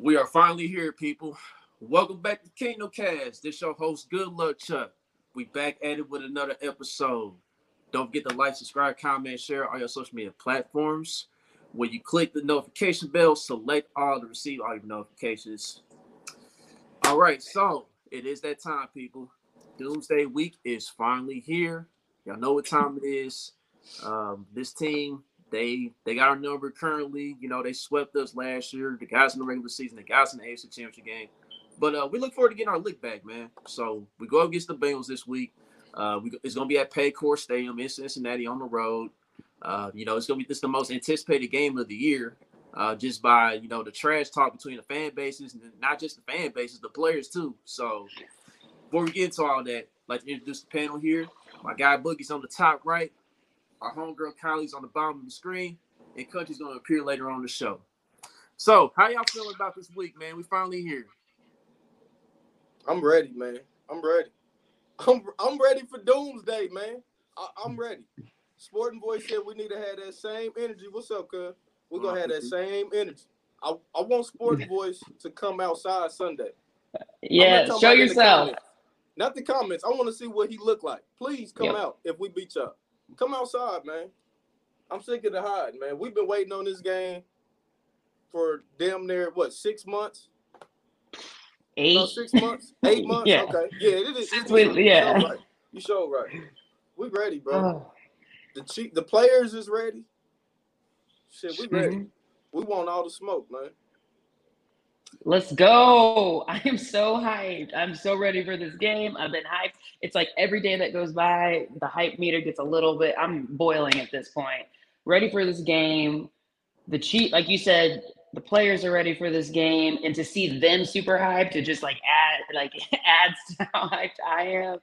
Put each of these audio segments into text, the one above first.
We are finally here, people. Welcome back to Kingdom Kast. This your host, Good Luck Chuck. We back at it with another episode. Don't forget to like, subscribe, comment, share all your social media platforms. When you click the notification bell, select all to receive all your notifications. All right, so it is that time, people. Doomsday Week is finally here. Y'all know what time it is. Um, this team they they got our number currently. You know, they swept us last year. The guys in the regular season, the guys in the AFC Championship game. But uh, we look forward to getting our lick back, man. So we go against the Bengals this week. Uh, we, it's going to be at Paycor Stadium in Cincinnati on the road. Uh, you know, it's going to be this the most anticipated game of the year, uh, just by you know the trash talk between the fan bases and not just the fan bases, the players too. So before we get into all that, I'd like to introduce the panel here. My guy Boogie's on the top right. Our homegirl Kylie's on the bottom of the screen, and Country's going to appear later on the show. So, how y'all feeling about this week, man? We finally here. I'm ready, man. I'm ready. I'm I'm ready for Doomsday, man. I, am ready. Sporting Voice said we need to have that same energy. What's up, cuz? We're gonna have that same energy. I, I want Sporting Voice to come outside Sunday. Yeah, show yourself. The Not the comments. I want to see what he looked like. Please come yep. out if we beat y'all. Come outside, man. I'm sick of the hide, man. We've been waiting on this game for damn near what six months? Eight, no, six months, eight months. yeah. Okay, yeah, it is. Since we, yeah, you show right. You show right. We ready, bro. Oh. The cheap, the players is ready. Shit, we ready. Mm-hmm. We want all the smoke, man. Let's go. I am so hyped. I'm so ready for this game. I've been hyped. It's like every day that goes by, the hype meter gets a little bit, I'm boiling at this point. Ready for this game. The cheat, like you said, the players are ready for this game. And to see them super hyped to just like add, like adds to how hyped I am.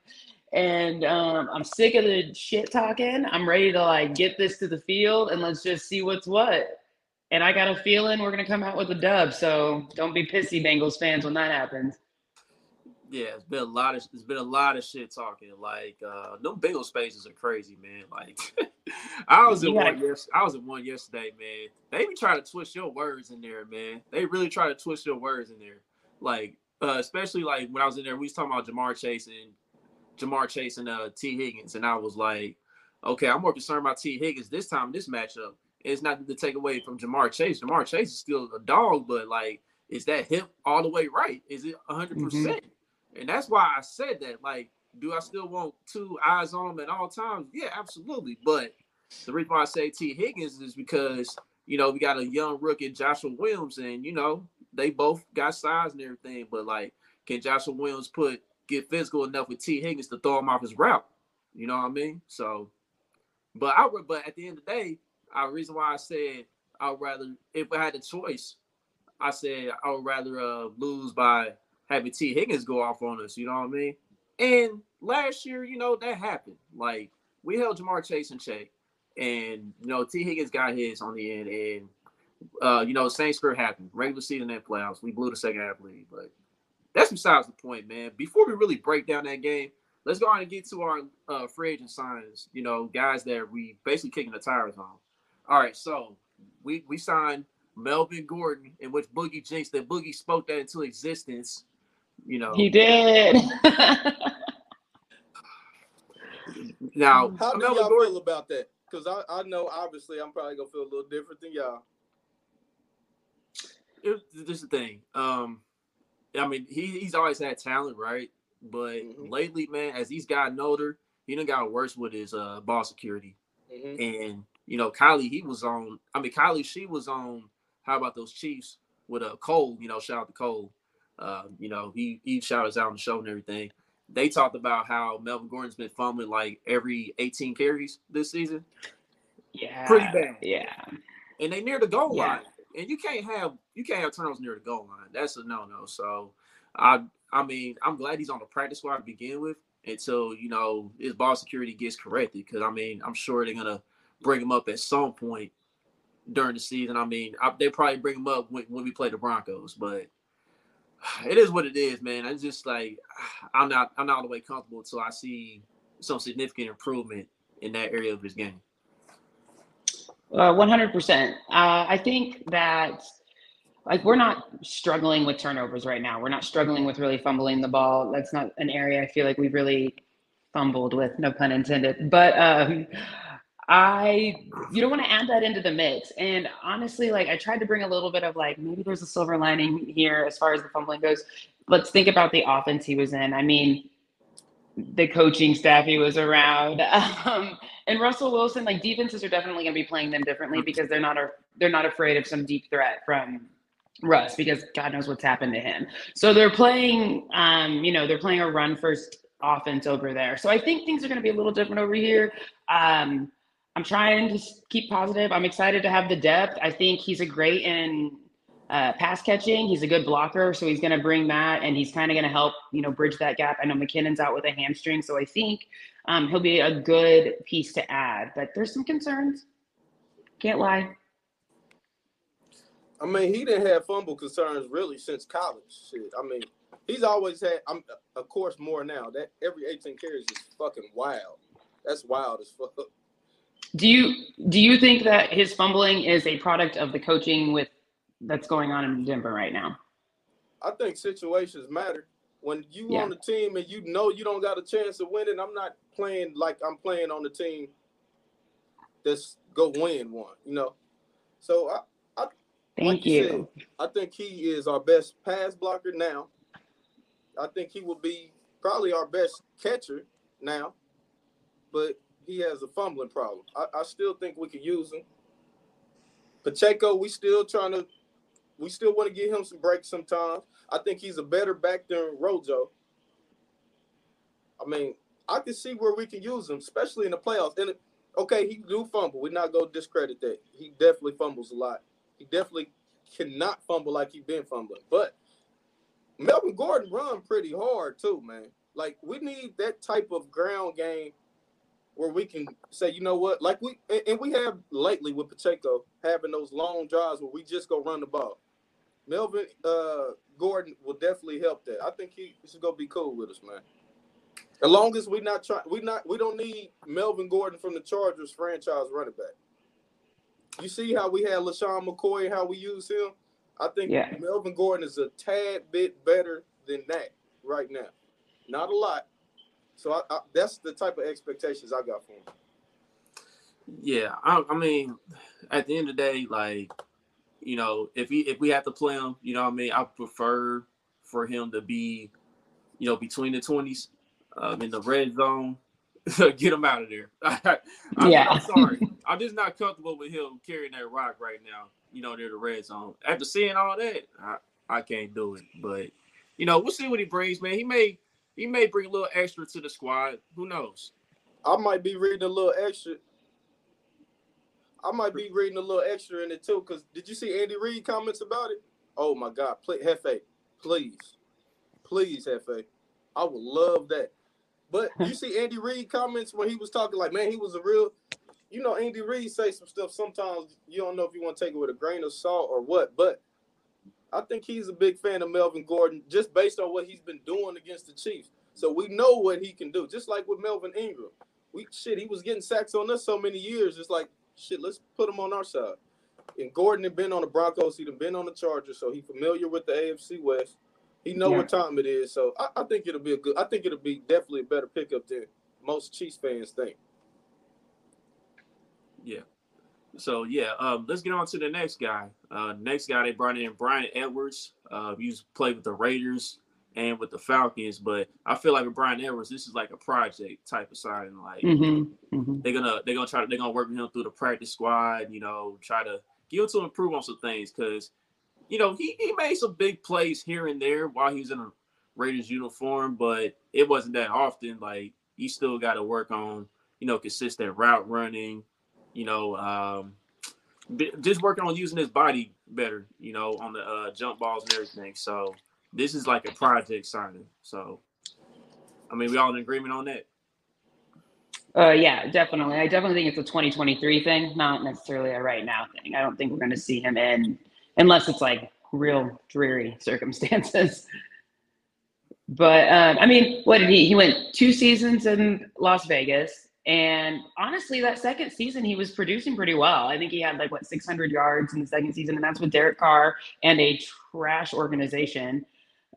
And um, I'm sick of the shit talking. I'm ready to like get this to the field and let's just see what's what. And I got a feeling we're gonna come out with a dub. So don't be pissy, Bengals fans, when that happens. Yeah, it's been a lot of it's been a lot of shit talking. Like uh them Bengals spaces are crazy, man. Like I was in yeah. one yes I was in one yesterday, man. They be trying to twist your words in there, man. They really try to twist your words in there. Like uh, especially like when I was in there, we was talking about Ja'Marr Chase and Ja'Marr Chase and uh Tee Higgins, and I was like, okay, I'm more concerned about T. Higgins this time, this matchup it's not to take away from Ja'Marr Chase. Ja'Marr Chase is still a dog, but like, is that hip all the way right? Is it 100 mm-hmm. percent? And that's why I said that. Like, do I still want two eyes on him at all times? Yeah, absolutely. But the reason why I say T. Higgins is because you know we got a young rookie Joshua Williams, and you know they both got size and everything. But like, can Joshua Williams put get physical enough with T. Higgins to throw him off his route? You know what I mean? So, but I but at the end of the day, uh, reason why I said I'd rather, if I had a choice, I said I would rather uh, lose by having T Higgins go off on us. You know what I mean? And last year, you know, that happened. Like we held Ja'Marr Chase in check, and you know, T Higgins got his on the end, and uh, you know, same script happened. Regular season and playoffs, we blew the second half lead, but that's besides the point, man. Before we really break down that game, let's go on and get to our uh, free agent signs. You know, guys that we basically kicking the tires on. All right, so we we signed Melvin Gordon, in which Boogie jinxed that Boogie spoke that into existence. You know, he did. now, how do Melvin y'all Gordon, feel about that? Because I, I know obviously I'm probably gonna feel a little different than y'all. It, this is the thing. Um, I mean, he, he's always had talent, right? But mm-hmm. lately, man, as he's gotten older, he done got worse with his uh, ball security. Mm-hmm. And you know, Kylie, he was on. I mean, Kylie, she was on. How about those Chiefs with a uh, Cole? You know, shout out to Cole. Uh, you know, he he shouted us out on the show and everything. They talked about how Melvin Gordon's been fumbling like every 18 carries this season. Yeah, pretty bad. Yeah, and they near the goal yeah. line, and you can't have you can't have turnovers near the goal line. That's a no no. So, I I mean, I'm glad he's on the practice squad to begin with until you know his ball security gets corrected. Because I mean, I'm sure they're gonna bring him up at some point during the season. I mean, I, they probably bring him up when, when we play the Broncos, but it is what it is, man. I'm just like I'm not I'm not all the way comfortable until I see some significant improvement in that area of his game. Uh, 100%. Uh, I think that like we're not struggling with turnovers right now. We're not struggling with really fumbling the ball. That's not an area I feel like we've really fumbled with, no pun intended. But um, I you don't want to add that into the mix. And honestly, like I tried to bring a little bit of like maybe there's a silver lining here as far as the fumbling goes. Let's think about the offense he was in. I mean, the coaching staff he was around. Um, and Russell Wilson, like defenses are definitely to be playing them differently because they're not a, they're not afraid of some deep threat from Russ because God knows what's happened to him. So they're playing, um, you know, they're playing a run first offense over there. So I think things are to be a little different over here. Um, I'm trying to keep positive. I'm excited to have the depth. I think he's a great in uh, pass catching. He's a good blocker, so he's going to bring that, and he's kind of going to help you know bridge that gap. I know McKinnon's out with a hamstring, so I think um, he'll be a good piece to add. But there's some concerns. Can't lie. I mean, he didn't have fumble concerns really since college. Shit. I mean, he's always had. I'm of course more now. That every 18 carries is fucking wild. That's wild as fuck. Do you do you think that his fumbling is a product of the coaching with that's going on in Denver right now? I think situations matter. When you yeah. on the team and you know you don't got a chance of winning, I'm not playing like I'm playing on the team that's go win one, you know. So I, I thank like you. Said, I think he is our best pass blocker now. I think he will be probably our best catcher now, but he has a fumbling problem. I, I still think we could use him. Pacheco, we still trying to we still want to give him some breaks sometimes. I think he's a better back than Rojo. I mean, I can see where we can use him, especially in the playoffs. And okay, he do fumble. We're not gonna discredit that. He definitely fumbles a lot. He definitely cannot fumble like he been fumbling. But Melvin Gordon run pretty hard too, man. Like we need that type of ground game where we can say, you know what, like we and we have lately with Pacheco having those long drives where we just go run the ball. Melvin uh, Gordon will definitely help that. I think he gonna be cool with us, man. As long as we not trying, we not we don't need Melvin Gordon from the Chargers franchise running back. You see how we had LeSean McCoy, how we use him. I think yeah. Melvin Gordon is a tad bit better than that right now. Not a lot. So I, I, that's the type of expectations I got for him. Yeah, I, I mean, at the end of the day, like you know, if he if we have to play him, you know what I mean, I prefer for him to be, you know, between the twenties, um, in the red zone. Get him out of there. I, yeah. I'm sorry. I'm just not comfortable with him carrying that rock right now, you know, near the red zone. After seeing all that, I, I can't do it. But you know, we'll see what he brings, man. He may he may bring a little extra to the squad. Who knows? I might be reading a little extra I might be reading a little extra in it too. Cause did you see Andy Reid comments about it? Oh my God, play Hefe, please, please Hefe, I would love that. But you see Andy Reid comments when he was talking like, man, he was a real. You know, Andy Reid say some stuff. Sometimes you don't know if you want to take it with a grain of salt or what. But I think he's a big fan of Melvin Gordon just based on what he's been doing against the Chiefs. So we know what he can do. Just like with Melvin Ingram, we shit, he was getting sacks on us so many years. It's like shit, let's put him on our side. And Gordon had been on the Broncos, he'd been on the Chargers, so he's familiar with the AFC West. He know yeah. what time it is, so I, I, think it'll be a good. I think it'll be definitely a better pickup than most Chiefs fans think. Yeah. So yeah, um, let's get on to the next guy. Uh, next guy they brought in Bryan Edwards. Uh, he's played with the Raiders and with the Falcons. But I feel like with Bryan Edwards, this is like a project type of signing. Like mm-hmm. Mm-hmm. they're gonna they're gonna try to they're gonna work with him through the practice squad. You know, try to get him to improve on some things because you know he he made some big plays here and there while he was in a Raiders uniform, but it wasn't that often. Like he still got to work on you know consistent route running. You know. um just working on using his body better, you know, on the uh, jump balls and everything. So this is like a project signing. So, I mean, we all in agreement on that. Uh, yeah, definitely. I definitely think it's a 2023 thing, not necessarily a right now thing. I don't think we're going to see him in unless it's like real dreary circumstances. but um, I mean, what did he? He went two seasons in Las Vegas. And honestly, that second season, he was producing pretty well. I think he had like what 600 yards in the second season, and that's with Derek Carr and a trash organization.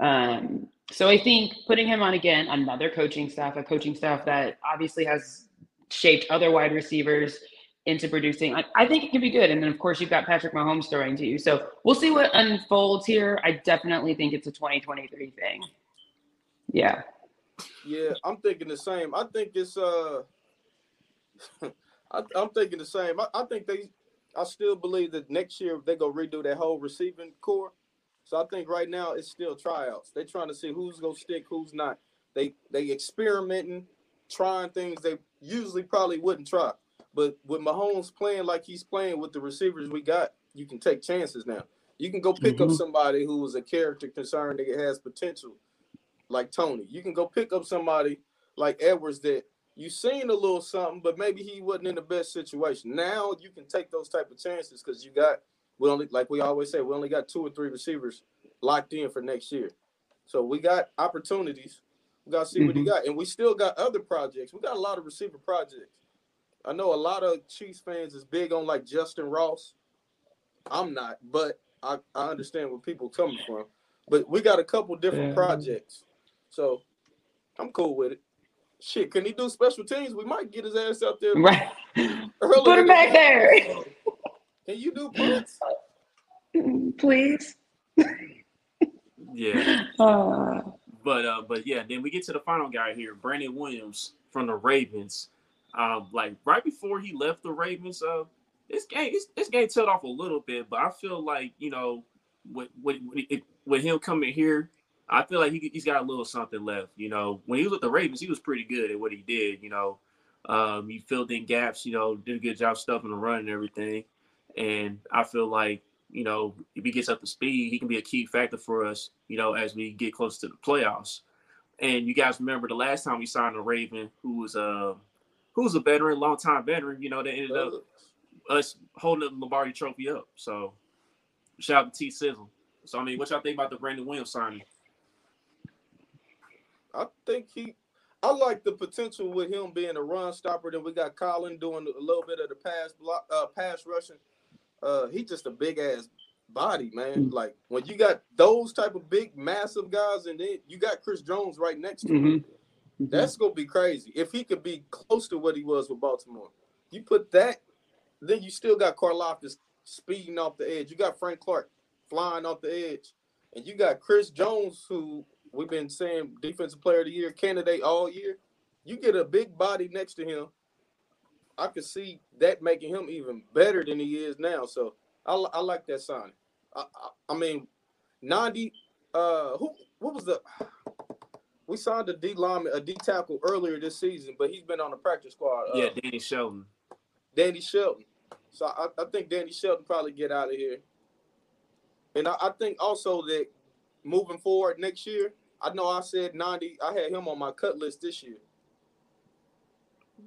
Um, so I think putting him on again, another coaching staff, a coaching staff that obviously has shaped other wide receivers into producing. I, I, think it can be good. And then of course you've got Patrick Mahomes throwing to you. So we'll see what unfolds here. I definitely think it's a 2023 thing. Yeah. Yeah, I'm thinking the same. I think it's uh I, am thinking the same. I, I, think they I still believe that next year they go redo that whole receiving core. So I think right now it's still tryouts. They're trying to see who's gonna stick, who's not. They they experimenting, trying things they usually probably wouldn't try. But with Mahomes playing like he's playing with the receivers we got, you can take chances now. You can go pick mm-hmm. up somebody who is a character concern that has potential, like Toney. You can go pick up somebody like Edwards that you seen a little something, but maybe he wasn't in the best situation. Now you can take those type of chances because you got we only like we always say we only got two or three receivers locked in for next year. So we got opportunities. We got to see mm-hmm. what he mm-hmm. got, and we still got other projects. We got a lot of receiver projects. I know a lot of Chiefs fans is big on like Justyn Ross. I'm not, but I, I understand where people coming from. But we got a couple different yeah. projects, so I'm cool with it. Shit, can he do special teams? We might get his ass out there. Right. Put him back there. Can you do punts? Please. yeah. Uh, but uh, but yeah, then we get to the final guy here, Brandon Williams from the Ravens. Um, like right before he left the Ravens, uh, this game this, this game tailed off a little bit, but I feel like you know with with with him coming here, I feel like he, he's got a little something left. You know, when he was with the Ravens, he was pretty good at what he did. You know, um, he filled in gaps. You know, did a good job stuffing the run and everything. And I feel like you know if he gets up to speed, he can be a key factor for us. You know, as we get close to the playoffs. And you guys remember the last time we signed a Raven, who was a uh, who was a veteran, long time veteran. You know, that ended up us holding the Lombardi Trophy up. So shout out to T Sizzle. So I mean, what y'all think about the Brandon Williams signing? I think he. I like the potential with him being a run stopper. Then we got Colin doing a little bit of the pass block, uh, pass rushing. Uh, he's just a big ass body, man. Mm-hmm. Like when you got those type of big, massive guys, and then you got Chris Jones right next to mm-hmm. him. Mm-hmm. That's gonna be crazy. If he could be close to what he was with Baltimore, you put that, then you still got Karlaftis speeding off the edge. You got Frank Clark flying off the edge, and you got Chris Jones who we've been saying defensive player of the year candidate all year. You get a big body next to him. I could see that making him even better than he is now. So I, I like that sign. I, I, I mean, Nnadi. Uh, who? What was the? We signed a D lineman, a D tackle earlier this season, but he's been on the practice squad. Uh, yeah, Danny Shelton. Danny Shelton. So I, I think Danny Shelton probably get out of here. And I, I think also that moving forward next year, I know I said 90. I had him on my cut list this year.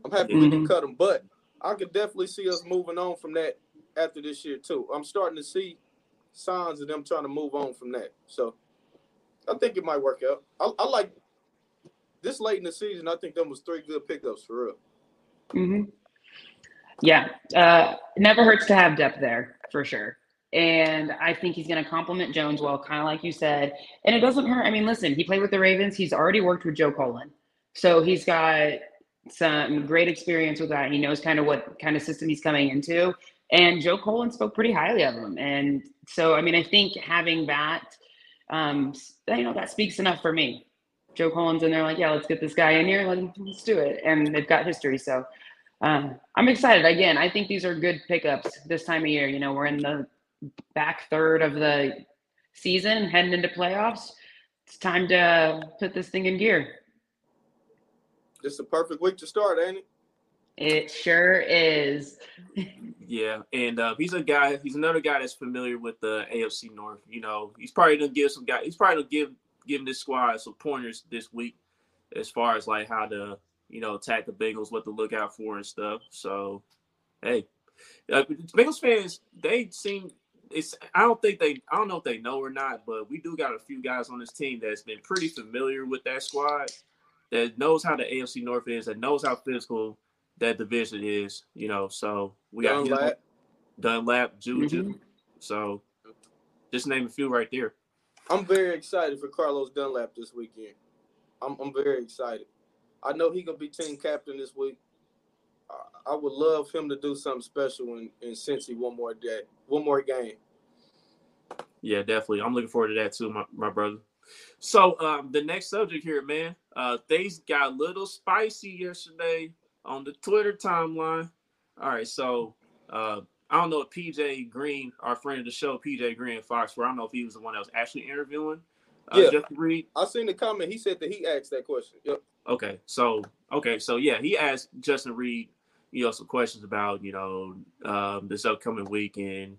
I'm happy mm-hmm. we can cut him, but I could definitely see us moving on from that after this year too. I'm starting to see signs of them trying to move on from that. So I think it might work out. I, I like this late in the season. I think them was three good pickups for real. Mm-hmm. Yeah, uh, never hurts to have depth there for sure. And I think he's going to complement Jones well, kind of like you said. And it doesn't hurt. I mean, listen, he played with the Ravens. He's already worked with Joe Cullen. So he's got some great experience with that. He knows kind of what kind of system he's coming into. And Joe Cullen spoke pretty highly of him. And so, I mean, I think having that, um, you know, that speaks enough for me. Joe Cullen's in there like, yeah, let's get this guy in here. Let's do it. And they've got history. So um, I'm excited. Again, I think these are good pickups this time of year. You know, we're in the back third of the season, heading into playoffs. It's time to put this thing in gear. It's a perfect week to start, ain't it? It sure is. yeah, and uh, he's a guy. He's another guy that's familiar with the AFC North. You know, he's probably gonna give some guy. He's probably gonna give giving this squad some pointers this week, as far as like how to you know attack the Bengals, what to look out for and stuff. So, hey, uh, Bengals fans they seem it's I don't think they I don't know if they know or not, but we do got a few guys on this team that's been pretty familiar with that squad, that knows how the AFC North is, that knows how physical that division is. You know, so we got Dunlap. Him, Dunlap, Juju. Mhm. So just name a few right there. I'm very excited for Carlos Dunlap this weekend. I'm, I'm very excited. I know he gonna be team captain this week. I, would love him to do something special in, in Cincy one more day, one more game. Yeah, definitely. I'm looking forward to that too, my, my brother. So um, the next subject here, man. Uh, things got a little spicy yesterday on the Twitter timeline. All right, so uh, I don't know if PJ Green, our friend of the show, PJ Green Fox, where I don't know if he was the one that was actually interviewing. Uh, Yeah. Jeff Reed. I seen the comment. He said that he asked that question. Yep. Okay, so okay, so yeah, he asked Justin Reid, you know, some questions about you know um, this upcoming weekend,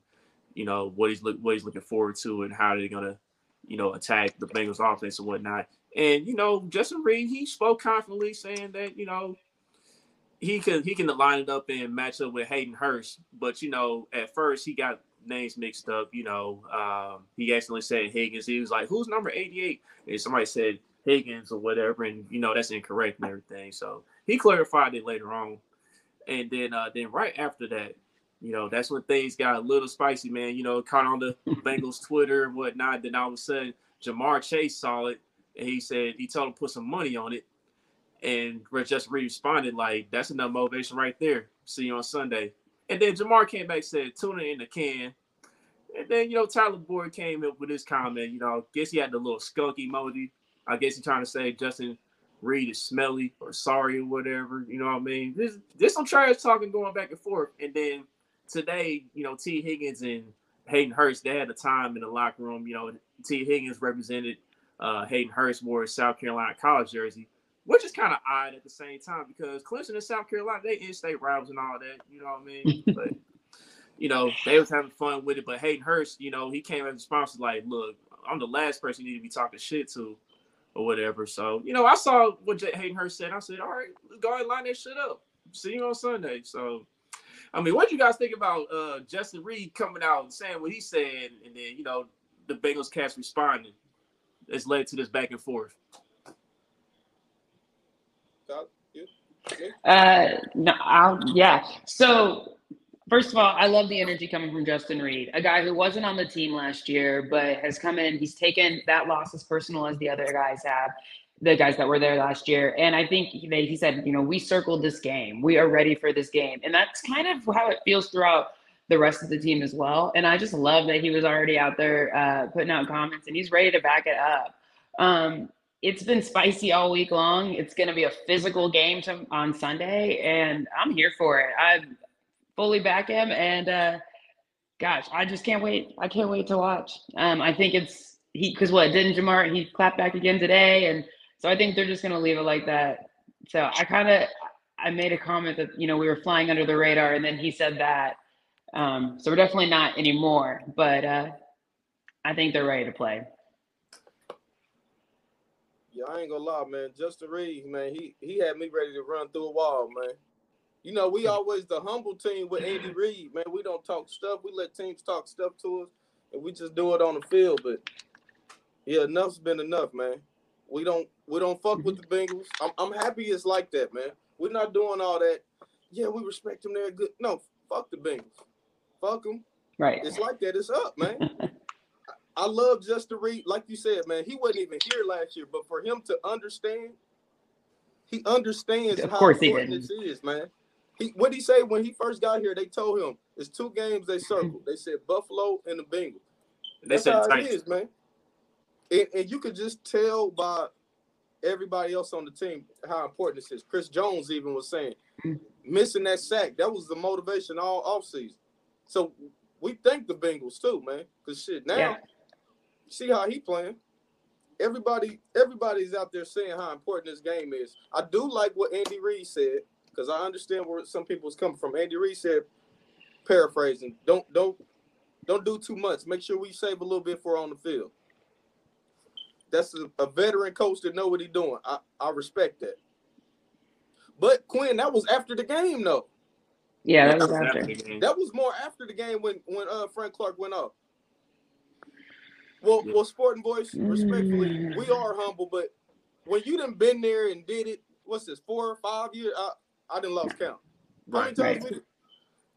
you know what he's look what he's looking forward to and how they're gonna you know attack the Bengals offense and whatnot. And you know, Justin Reid, he spoke confidently, saying that you know he can he can line it up and match up with Hayden Hurst, but you know, at first he got names mixed up. You know, um, he accidentally said Higgins. He was like, "Who's number 88?" And somebody said Higgins or whatever, and you know that's incorrect and everything. So he clarified it later on, and then uh, then right after that, you know that's when things got a little spicy, man. You know, caught on the Bengals Twitter and whatnot. Then all of a sudden, Ja'Marr Chase saw it, and he said he told him to put some money on it, and Rich just responded like, "That's enough motivation right there. See you on Sunday." And then Ja'Marr came back and said, "Tuna in the can." And then you know Tyler Boyd came up with his comment. You know, guess he had the little skunk emoji. I guess he's trying to say Justin Reid is smelly or sorry or whatever. You know what I mean? This this some trash talking going back and forth. And then today, you know, T. Higgins and Hayden Hurst, they had a time in the locker room. You know, T. Higgins represented uh, Hayden Hurst wore his South Carolina college jersey, which is kind of odd at the same time because Clemson and South Carolina, they in-state rivals and all that. You know what I mean? but you know, they was having fun with it. But Hayden Hurst, you know, he came as response like, "Look, I'm the last person you need to be talking shit to." Or whatever. So, you know, I saw what J- Hayden Hurst said. I said, all right, let's go ahead and line that shit up. See you on Sunday. So, I mean, what do you guys think about uh, Justin Reid coming out and saying what he said, and then you know the Bengals cast responding? It's led to this back and forth. Doc, you? Uh, no, I'll, yeah. So, first of all, I love the energy coming from Justin Reid, a guy who wasn't on the team last year, but has come in. He's taken that loss as personal as the other guys have, the guys that were there last year. And I think he, he said, you know, we circled this game. We are ready for this game. And that's kind of how it feels throughout the rest of the team as well. And I just love that he was already out there uh, putting out comments and he's ready to back it up. Um, it's been spicy all week long. It's going to be a physical game to, on Sunday, and I'm here for it. I fully back him, and uh, gosh, I just can't wait. I can't wait to watch. Um, I think it's he because what didn't Ja'Marr he clapped back again today, and so I think they're just to leave it like that. So I kind of I made a comment that you know we were flying under the radar, and then he said that. Um, so we're definitely not anymore, but uh, I think they're ready to play. Yeah, I ain't gonna lie, man. Justin Reid, man, he he had me ready to run through a wall, man. You know, we always the humble team with Andy Reid, man. We don't talk stuff. We let teams talk stuff to us, and we just do it on the field. But yeah, enough's been enough, man. We don't we don't fuck with the Bengals. I'm I'm happy it's like that, man. We're not doing all that. Yeah, we respect them. They're good. No, fuck the Bengals. Fuck them. Right. It's like that. It's up, man. I love Justin Reid, like you said, man. He wasn't even here last year, but for him to understand, he understands Of how course he important did. this is, man. He what did he say when he first got here? They told him it's two games they circled. They said Buffalo and the Bengals. They That's said how it Titans. is, man. And, and you could just tell by everybody else on the team how important this is. Chris Jones even was saying missing that sack. That was the motivation all offseason. So we thank the Bengals too, man. Cause shit, now Yeah. see how he playing. Everybody, everybody's out there saying how important this game is. I do like what Andy Reid said because I understand where some people's coming from. Andy Reid said, paraphrasing, don't don't don't do too much. Make sure we save a little bit for on the field. That's a, a veteran coach that know what he's doing. I, I respect that. But Quinn, that was after the game though. Yeah, that was After after. the game. That was more after the game when when uh Frank Clark went off. Well, Yeah. well, Sporting Voice, respectfully, we are humble, but when you done been there and did it, what's this, four or five years? I I didn't lose count. Right. How many times Right. we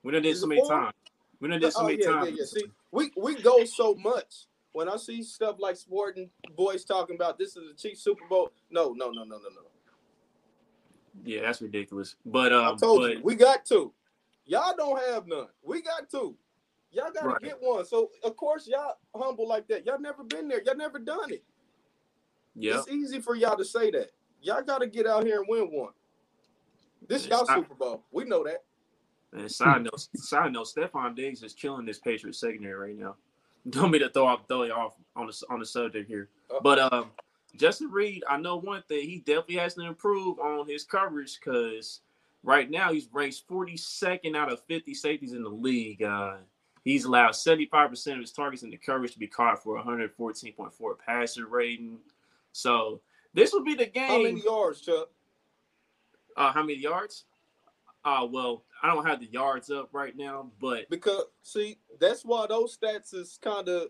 We done did so many times. We done did so oh, many yeah, times. Yeah, yeah. See, we, we go so much. When I see stuff like Sporting Boys talking about this is the Chiefs Super Bowl, no, no, no, no, no, no. Yeah, that's ridiculous. But I um, told but you, we got two. Y'all don't have none. We got two. Y'all gotta Right. get one. So of course y'all humble like that. Y'all never been there. Y'all never done it. yeah, It's easy for y'all to say that. Y'all gotta get out here and win one. This y'all Super Bowl. We know that. and side note, side note, Stefon Diggs is killing this Patriots secondary right now. Don't mean to throw off throw you off on the on the subject here, Uh, but um, Justin Reid, I know one thing, he definitely has to improve on his coverage because right now he's ranked 42nd out of 50 safeties in the league. Uh, he's allowed 75% of his targets in the coverage to be caught for 114.4 passer rating. So this would be the game. How many yards, Chuck? Uh, how many yards? Uh, well, I don't have the yards up right now, but Because see, that's why those stats is kind of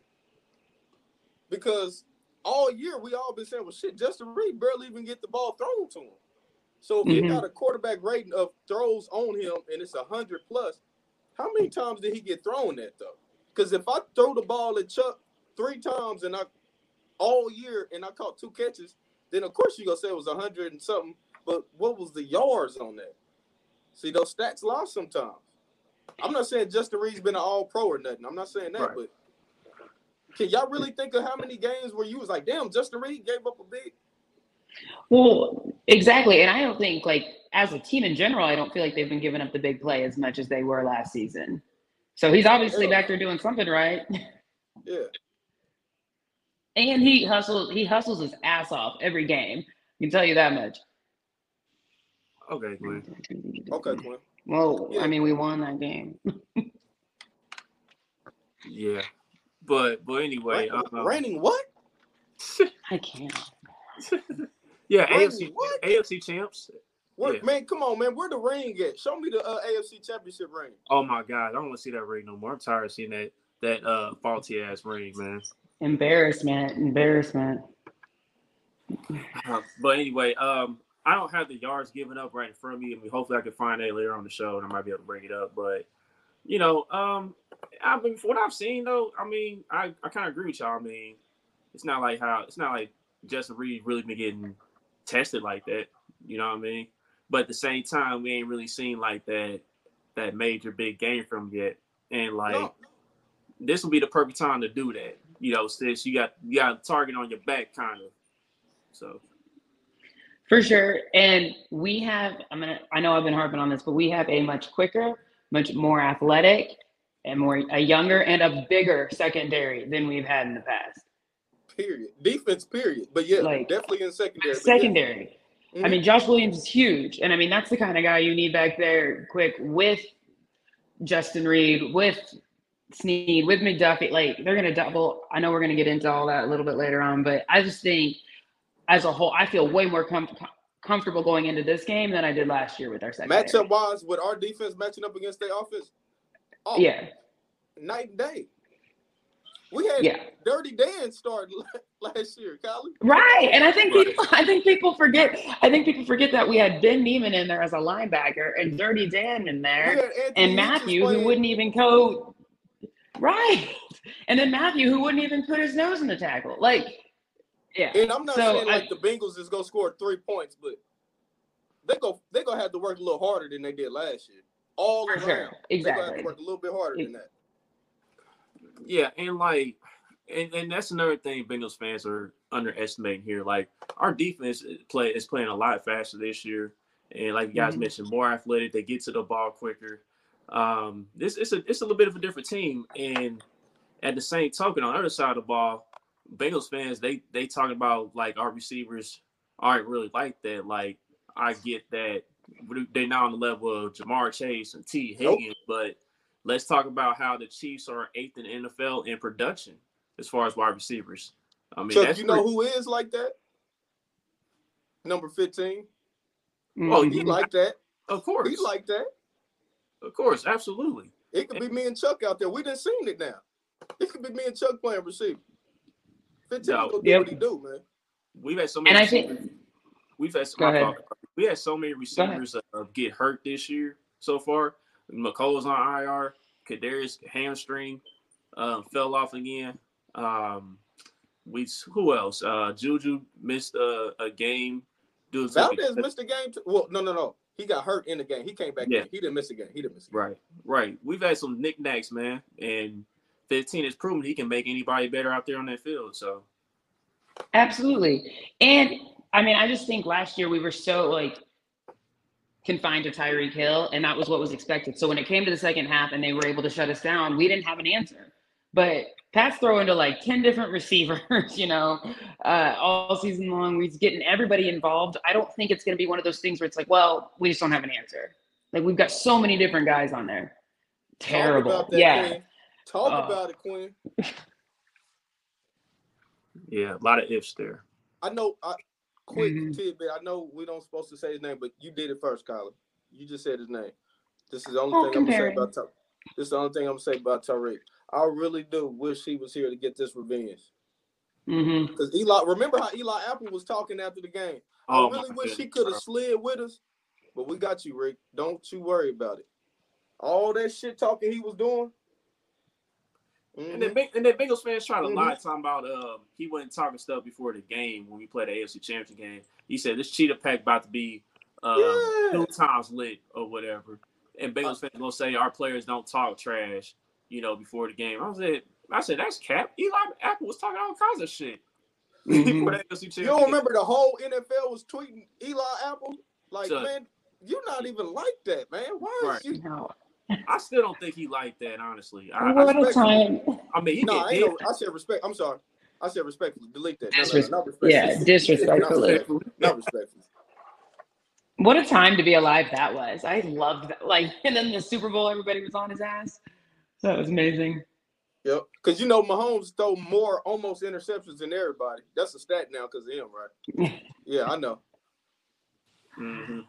because all year we all been saying, well, shit, Justin Reid barely even get the ball thrown to him. So if you Mhm. got a quarterback rating of throws on him and it's a hundred plus, how many times did he get thrown at though? Because if I throw the ball at Chuck three times and I all year and I caught two catches, then of course you're gonna say it was a hundred and something. But what was the yards on that? See, those stats lie sometimes. I'm not saying Justin Reid's been an all pro or nothing. I'm not saying that, Right. but can y'all really think of how many games where you was like, damn, Justin Reid gave up a big Well, exactly. And I don't think like as a team in general, I don't feel like they've been giving up the big play as much as they were last season. So he's obviously Yeah. back there doing something right. yeah. And he hustles he hustles his ass off every game. I can tell you that much. Okay, Glenn. Okay, Quinn. Well, Yeah. I mean, we won that game. Yeah, but but anyway, Reign- um, Raining what? I can't. yeah, Raining AFC what? AFC champs. Where, Yeah. Man, come on, man. Where the ring at? Show me the uh, AFC Championship ring. Oh my god, I don't want to see that ring no more. I'm tired of seeing that that uh faulty ass ring, man. Embarrassment. Embarrassment. Uh, but anyway, um, I don't have the yards given up right in front of me. I mean, hopefully I can find that later on the show and I might be able to bring it up. But you know, um, I mean, from what I've seen though, I mean, I, I kind of agree with y'all. I mean, it's not like how it's not like Justin Reid really been getting tested like that. You know what I mean? But at the same time, we ain't really seen like that that major big game from yet. And like No. this will be the perfect time to do that. You know, since you got you got a target on your back, kind of. So For sure. And we have, I'm gonna I know I've been harping on this, but we have a much quicker, much more athletic, and more a younger and a bigger secondary than we've had in the past. Period. Defense, period. But yeah, Like, definitely in secondary. but yeah. Secondary. I mean, mm-hmm. Josh Williams is huge. And I mean, that's the kind of guy you need back there quick with Justin Reid, with Sneed, with McDuffie. Like, they're going to double. I know we're going to get into all that a little bit later on, but I just think as a whole, I feel way more com- com- comfortable going into this game than I did last year with our secondary. matchup wise, with our defense matching up against their offense, oh, Yeah. night and day. We had Yeah. Dirty Dan start last year, Colin. Right. And I think people I think people forget I think people forget that we had Ben Niemann in there as a linebacker and Dirty Dan in there. and Mathieu, who wouldn't even go right, and then Mathieu, who wouldn't even put his nose in the tackle. Like, yeah, And I'm not So, saying like I- the Bengals is gonna score three points, but they go they gonna have to work a little harder than they did last year. All for around, sure, they gonna have exactly. to work a little bit harder than that. yeah, and like, and, and that's another thing Bengals fans are underestimating here. Like our defense is play is playing a lot faster this year, and like you guys Mhm. mentioned, more athletic. They get to the ball quicker. Um, this it's a it's a little bit of a different team, and at the same token, on the other side of the ball, Bengals fans they they talking about like our receivers aren't really like that. Like I get that they're not on the level of Ja'Marr Chase and T Nope. Higgins, but let's talk about how the Chiefs are eighth in the NFL in production as far as wide receivers. I mean, Chuck, that's you know pretty- who is like that? Number 15. Oh, Mhm. He like that. of course, He like that. of course, absolutely. It could be me and Chuck out there. We done seen it now. It could be me and Chuck playing receiver. 15 No. gonna do Yep. what he do, man. We've had so many. And I think- receivers- we've had so Go my ahead. fault. we had so many receivers uh, get hurt this year, so far. Mecole's on IR. Kadarius hamstring um, fell off again. Um, we who else? Uh, Juju missed a, a game. Due Valdez missed a game. Too. Well, no, no, no. He got hurt in the game. He came back. Yeah. In. He didn't miss a game. He didn't miss. Right, right. We've had some knickknacks, man, and 15 has proven he can make anybody better out there on that field. So, absolutely. And I mean, I just think last year we were so like confined to Tyreek Hill, and that was what was expected. So when it came to the second half and they were able to shut us down, we didn't have an answer. But Pat's throwing to like 10 different receivers, you know, uh, all season long. He's getting everybody involved. I don't think it's going to be one of those things where it's like, well, we just don't have an answer. Like we've got so many different guys on there. Terrible. Yeah. Queen. Talk uh, about it, Quinn. Yeah, a lot of ifs there. I know. I, quick mm-hmm. tidbit. I know we don't supposed to say his name, but you did it first, Kyler. You just said his name. This is the only oh, thing I'm gonna say about Tyreek. This is the only thing I'm gonna say about Tyreek. I really do wish he was here to get this revenge. Mm-hmm. Because mm-hmm. Eli, remember how Eli Apple was talking after the game? Oh, I really wish goodness. he could have slid with us, but we got you, Rick. Don't you worry about it. All that shit talking he was doing, Mm-hmm. And then and then Bengals fans try to mm-hmm. lie, talking about uh, he wasn't talking stuff before the game when we played the AFC Championship game. He said this cheetah pack about to be uh, yeah. two times lit or whatever. And Bengals fans gonna say our players don't talk trash, you know, before the game. I said, I said that's cap. Eli Apple was talking all kinds of shit. Mm-hmm. you don't remember the whole NFL was tweeting Eli Apple? Like, so, man, you're not even like that, man. Why right. is you? I still don't think he liked that, honestly. I, what a time. I mean, he no, I, no, I said respect. I'm sorry. I said respectfully. Delete that. Disres- no, no, no, yeah, disrespectfully. Not respectfully. What a time to be alive that was. I loved that. Like, and then the Super Bowl, everybody was on his ass. That was amazing. Yep. Because, you know, Mahomes throw more almost interceptions than everybody. That's a stat now because of him, right? yeah, I know. Mm-hmm.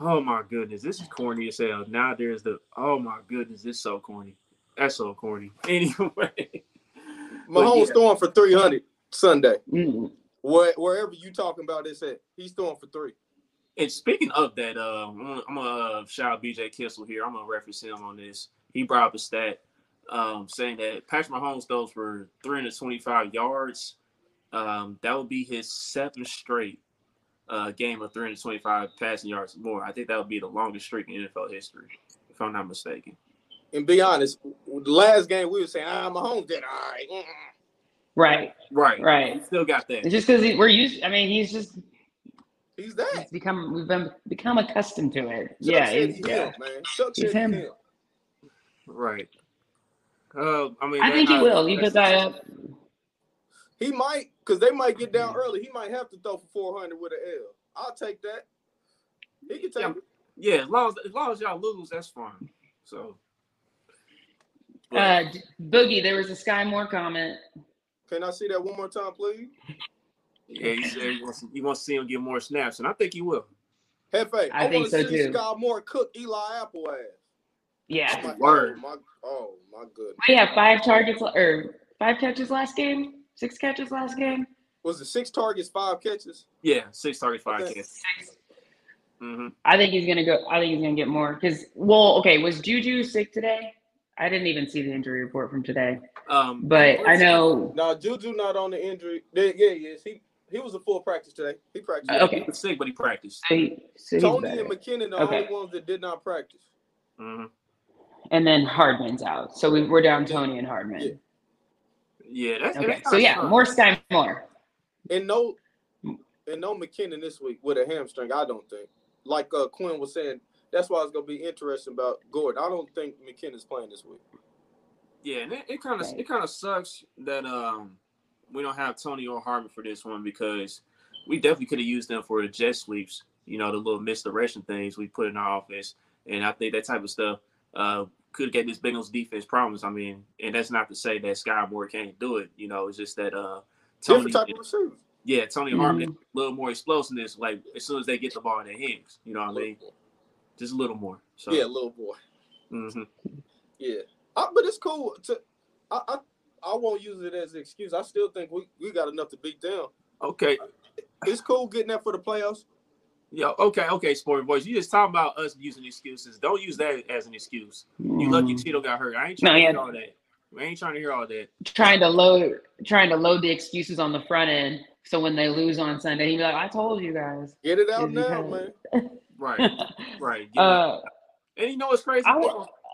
Oh my goodness, this is corny as hell. Now there's the oh my goodness, this is so corny. That's so corny. Anyway, Mahomes yeah. throwing for three hundred Sunday. Mm-hmm. Where, wherever you talking about this at, he's throwing for three. And speaking of that, uh, I'm gonna, uh, shout out BJ Kissel here. I'm gonna reference him on this. He brought up a stat um, saying that Patrick Mahomes throws for 325 yards. Um, that would be his seventh straight uh, game of 325 passing yards more. I think that would be the longest streak in NFL history, if I'm not mistaken. And be honest, the last game we were saying, ah, Mahomes did all right. Mm-mm. Right. Right. Right. He still got that. It's just because we're used. I mean, he's just. He's that. He's become. We've been become accustomed to it. Chuck yeah. He's, yeah. man. Chuck he's him. him. Right. Uh, I mean, I think he will. You put that up. He might, because they might get down early. He might have to throw for 400 with an L. I'll take that. He can take yeah, it. Yeah, as long as, as long as y'all lose, that's fine. So. But. Uh, Boogie, there was a Sky Moore comment. Can I see that one more time, please? Yeah, he said he wants, he wants to see him get more snaps, and I think he will. Hefe, I, I think so see too. Sky Moore cook Eli Apple ass. Yeah. Oh, Word. Oh my, oh my goodness. We have five targets or five catches last game. Six catches last game. Was it six targets, five catches? Yeah, six targets, five okay. catches. Mm-hmm. I think he's gonna go. I think he's gonna get more because. Well, okay, was Juju sick today? I didn't even see the injury report from today. Um, but I know. No, Juju not on the injury. Yeah, yes, he he was a full practice today. He practiced. Uh, okay, he was sick, but he practiced. So he, so Toney and McKinnon are the okay. only ones that did not practice. Mm-hmm. And then Hardman's out, so we, are down Toney and Hardman. Yeah. Yeah, that's okay. That's so yeah, fun. more Sky Moore. And no, and no McKinnon this week with a hamstring. I don't think. Like uh, Quinn was saying, that's why it's gonna be interesting about Gordon. I don't think McKinnon's playing this week. Yeah, and it kind of it kind of sucks that um we don't have Toney or Hardman for this one because we definitely could have used them for the jet sweeps. You know, the little misdirection things we put in our office, and I think that type of stuff uh, could get this Bengals defense problems. I mean, and that's not to say that Sky Moore can't do it. You know, it's just that uh Toney, yeah, Toney mm-hmm. Hardman, a little more explosiveness. Like as soon as they get the ball in their hands, you know what I mean? Just a little more. So yeah, a little more. Mm-hmm. Yeah, I, but it's cool. To I, I I won't use it as an excuse. I still think we, we got enough to beat them. Okay, it's cool getting that for the playoffs. Yeah, okay, okay, sport boys. You just talking about us using excuses. Don't use that as an excuse. You lucky Mm. Cheeto got hurt. I ain't No, trying to yeah. hear all that. I ain't trying to hear all that. trying to load trying to load the excuses on the front end so when they lose on Sunday, he'd be like, I told you guys. Get it out now, man. Right, right. Get uh and you know what's crazy? I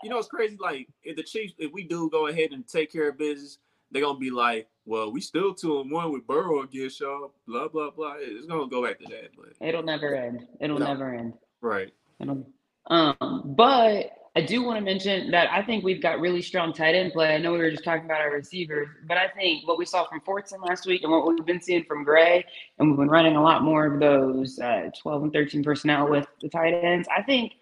you know what's crazy? Like if the Chiefs, if we do go ahead and take care of business, they're gonna be like, "Well, we still two and one with Burrow against y'all." Blah blah blah. It's gonna go back to that, but it'll never end. It'll No. never end. right. It'll, um, but I do want to mention that I think we've got really strong tight end play. I know we were just talking about our receivers, but I think what we saw from Fortson last week and what we've been seeing from Gray, and we've been running a lot more of those uh, 12 and 13 personnel with the tight ends. I think,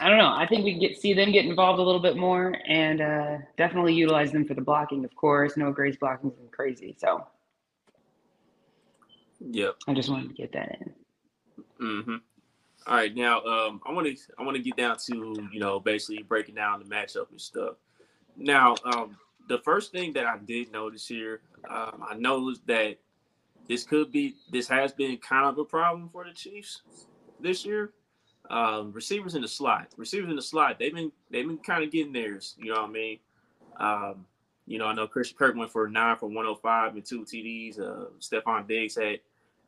I don't know. I think we can get see them get involved a little bit more and uh, definitely utilize them for the blocking, of course. No Gray's blocking is crazy, so Yep. I just wanted to get that in. Mm-hmm. All right, now um, I want to I want to get down to you know basically breaking down the matchup and stuff. Now, um, the first thing that I did notice here, um, I noticed that this could be this has been kind of a problem for the Chiefs this year. Um, receivers in the slot, receivers in the slot, they've been they've been kind of getting theirs. You know what I mean? Um, you know, I know Christian Kirk went for nine for 105 and two TDs. Uh, Stefon Diggs had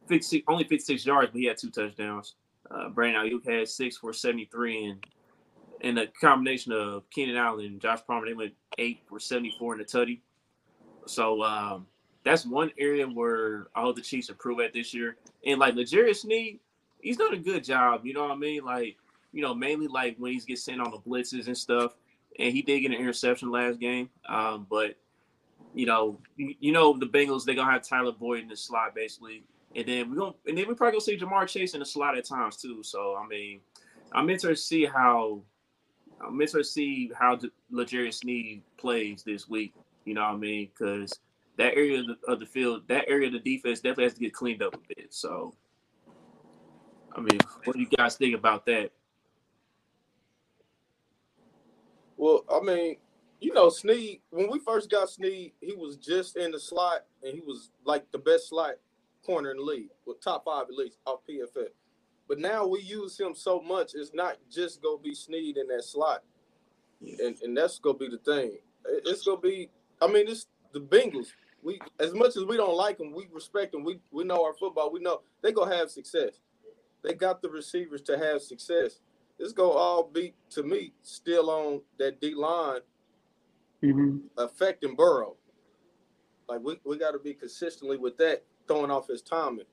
56, only 56 yards, but he had two touchdowns. Uh, Brandon Aiyuk had six for 73, and and a combination of Keenan Allen and Josh Palmer, they went eight for 74 in the tutty. So um, that's one area where I hope the Chiefs improve at this year. And like L'Jarius Sneed, he's done a good job. You know what I mean? Like you know, mainly like when he's get sent on the blitzes and stuff. And he did get an interception last game, um, but you know, you, know the Bengals they're gonna have Tyler Boyd in the slot basically, and then we're gonna and then we probably gonna see Ja'Marr Chase in the slot at times too. So I mean, I'm interested to see how I'm interested to see how L'Jarius Sneed plays this week. You know what I mean? Because that area of the, of the field, that area of the defense definitely has to get cleaned up a bit. So, I mean, what do you guys think about that? Well, I mean, you know, Sneed, when we first got Sneed, he was just in the slot and he was like the best slot corner in the league, with top five at least off PFF. But now we use him so much, it's not just gonna be Sneed in that slot. And and that's gonna be the thing. It's gonna be I mean, it's the Bengals. We as much as we don't like them, we respect them. We we know our football. We know they gonna have success. They got the receivers to have success. It's gonna all be to me still on that D line hmm affecting Burrow. Like we, we got to be consistently with that throwing off his timing.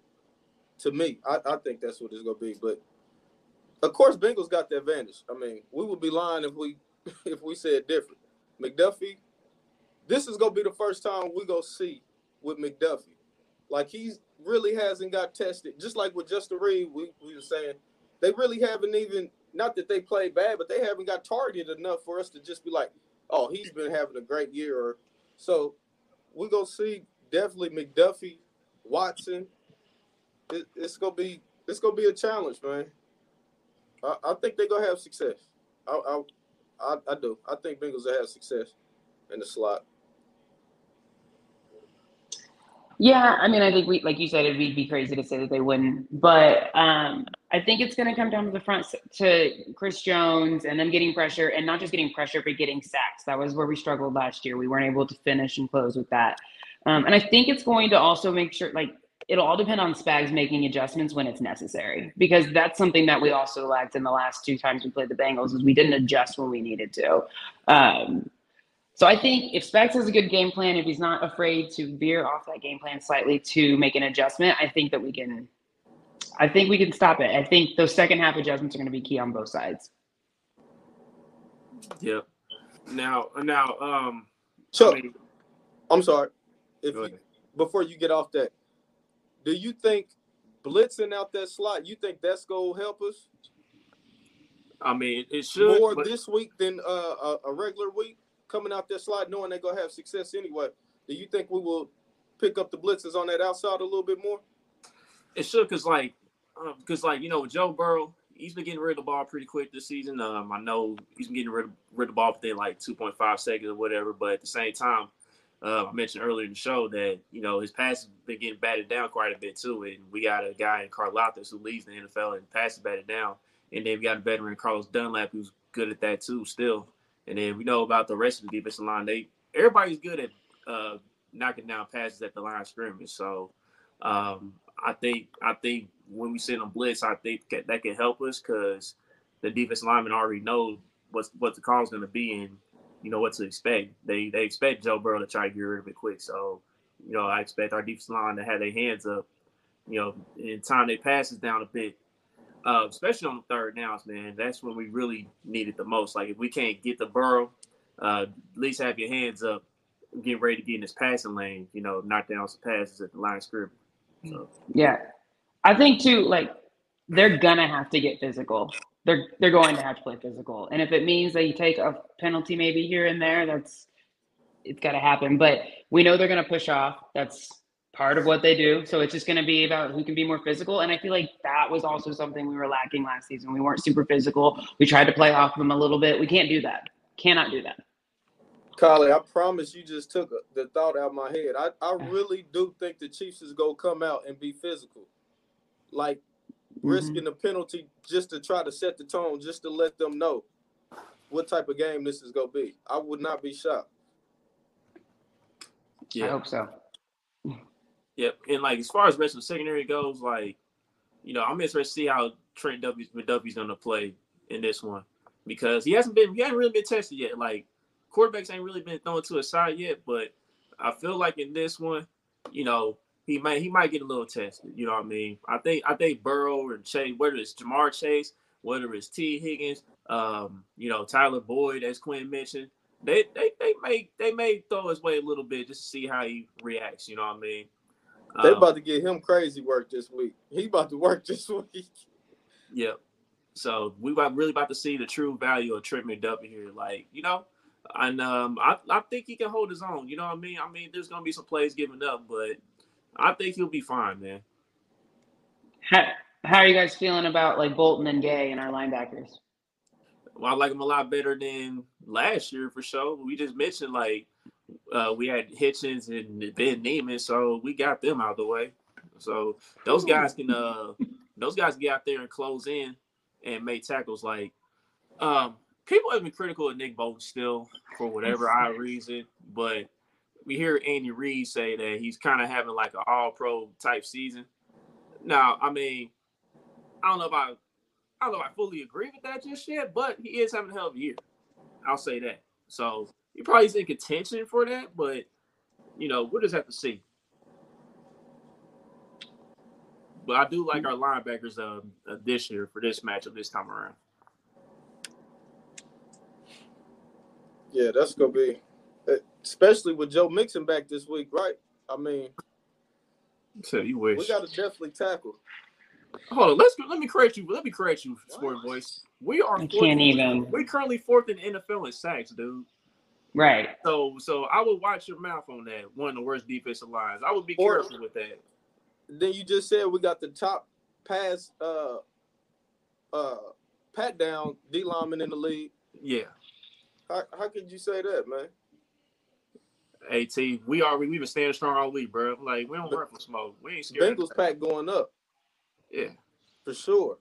To me, I, I think that's what it's gonna be. But of course, Bengals got the advantage. I mean, we would be lying if we if we said different. McDuffie, this is gonna be the first time we go see with McDuffie. Like he's really hasn't got tested. Just like with Justin Reid, we, we were saying they really haven't even not that they played bad, but they haven't got targeted enough for us to just be like, oh, he's been having a great year. Or so we're gonna see definitely McDuffie, Watson. It, it's gonna be it's gonna be a challenge, man. I, I think they're gonna have success. I, I I I do. I think Bengals will have success in the slot. Yeah, I mean, I think we, like you said, it'd be, crazy to say that they wouldn't, but um, I think it's going to come down to the front to Chris Jones and them getting pressure, and not just getting pressure, but getting sacks. That was where we struggled last year. We weren't able to finish and close with that, um, and I think it's going to also make sure, like, it'll all depend on Spags making adjustments when it's necessary, because that's something that we also lacked in the last two times we played the Bengals, is we didn't adjust when we needed to. Um, so I think if Spags has a good game plan, if he's not afraid to veer off that game plan slightly to make an adjustment, I think that we can. I think we can stop it. I think those second half adjustments are going to be key on both sides. Yep. Now, now, um, So I mean, I'm sorry. If you, before you get off that, do you think blitzing out that slot? You think that's gonna help us I mean, it should. more but- this week than uh, a, a regular week coming out that slot, knowing they're gonna have success anyway? Do you think we will pick up the blitzes on that outside a little bit more? It should, cause like, because like you know, Joe Burrow, he's been getting rid of the ball pretty quick this season. Um, I know he's been getting rid of, rid of the ball within like 2.5 seconds or whatever, but at the same time, uh, I mentioned earlier in the show that you know his passes been getting batted down quite a bit too, and we got a guy in Carl Karlaftis who leads the NFL and passes batted down, and then we got a veteran Carlos Dunlap who's good at that too still, and then we know about the rest of the defensive line. They everybody's good at uh, knocking down passes at the line of scrimmage, so um, I think I think when we send them blitz, I think that can help us because the defense linemen already know what's what the call is going to be and you know what to expect. They they expect Joe Burrow to try to get rid of it quick. So, you know, I expect our defense line to have their hands up, you know, in time they pass passes down a bit. Uh, especially on the third downs, man. That's when we really need it the most. Like if we can't get the Burrow, uh, at least have your hands up, get ready to get in this passing lane, you know, knock down some passes at the line of scrimmage. So yeah. I think too, like they're gonna have to get physical they're they're going to have to play physical. And if it means that you take a penalty maybe here and there, that's it's got to happen. But we know they're to push off. That's part of what they do. So it's just going to be about who can be more physical. And I feel like that was also something we were lacking last season. We weren't super physical. We tried to play off them a little bit. We can't do that. Cannot do that. Carly, I promise you just took the thought out of my head. I, I really do think the Chiefs is going to come out and be physical. Like mm-hmm. risking a penalty just to try to set the tone, just to let them know what type of game this is gonna be. I would not be shocked. Yeah. I hope so. Yep, and like as far as the secondary goes, like you know, I'm interested to see how Trent. McDuffie's gonna play in this one because he hasn't been he hasn't really been tested yet. Like quarterbacks ain't really been thrown to a side yet, but I feel like in this one, you know, he might he might get a little tested. You know what I mean? I think I think Burrow and Chase, whether it's Ja'Marr Chase, whether it's Tee Higgins, um, you know Tyler Boyd, as Quinn mentioned, they they they may they may throw his way a little bit just to see how he reacts. You know what I mean? They um, about to get him crazy work this week. He about to work this week. Yep. So we about really about to see the true value of Trent McDuffie here. Like you know, and um, I I think he can hold his own. You know what I mean? I mean, there's gonna be some plays given up, but I think he'll be fine, man. How, how are you guys feeling about like Bolton and Gay and our linebackers? Well, I like them a lot better than last year for sure. We just mentioned like uh, we had Hitchens and Ben Niemann, so we got them out of the way. So those guys can uh those guys get out there and close in and make tackles. Like um people have been critical of Nick Bolton still for whatever odd reason, but we hear Andy Reid say that he's kind of having like an all pro type season. Now, I mean, I don't know if I I don't know if I fully agree with that just yet, but he is having a hell of a year. I'll say that. So he probably is in contention for that, but you know, we'll just have to see. But I do like our linebackers uh, uh, this year for this matchup this time around. Yeah, that's gonna be especially with Joe Mixon back this week, right? I mean, so you wish we got to definitely tackle. Hold on, let's let me correct you. Let me correct you, Sport Voice. We are. I can't even. We're currently fourth in NFL in sacks, dude. Right. So, so I would watch your mouth on that. One of the worst defensive lines. I would be or, careful with that. Then you just said we got the top pass, uh, uh, pat down D lineman in the league. Yeah. How how could you say that, man? At we are we've been standing strong all week, bro. Like we don't run from smoke. We ain't scared. Bengals pack going up. Yeah, for sure.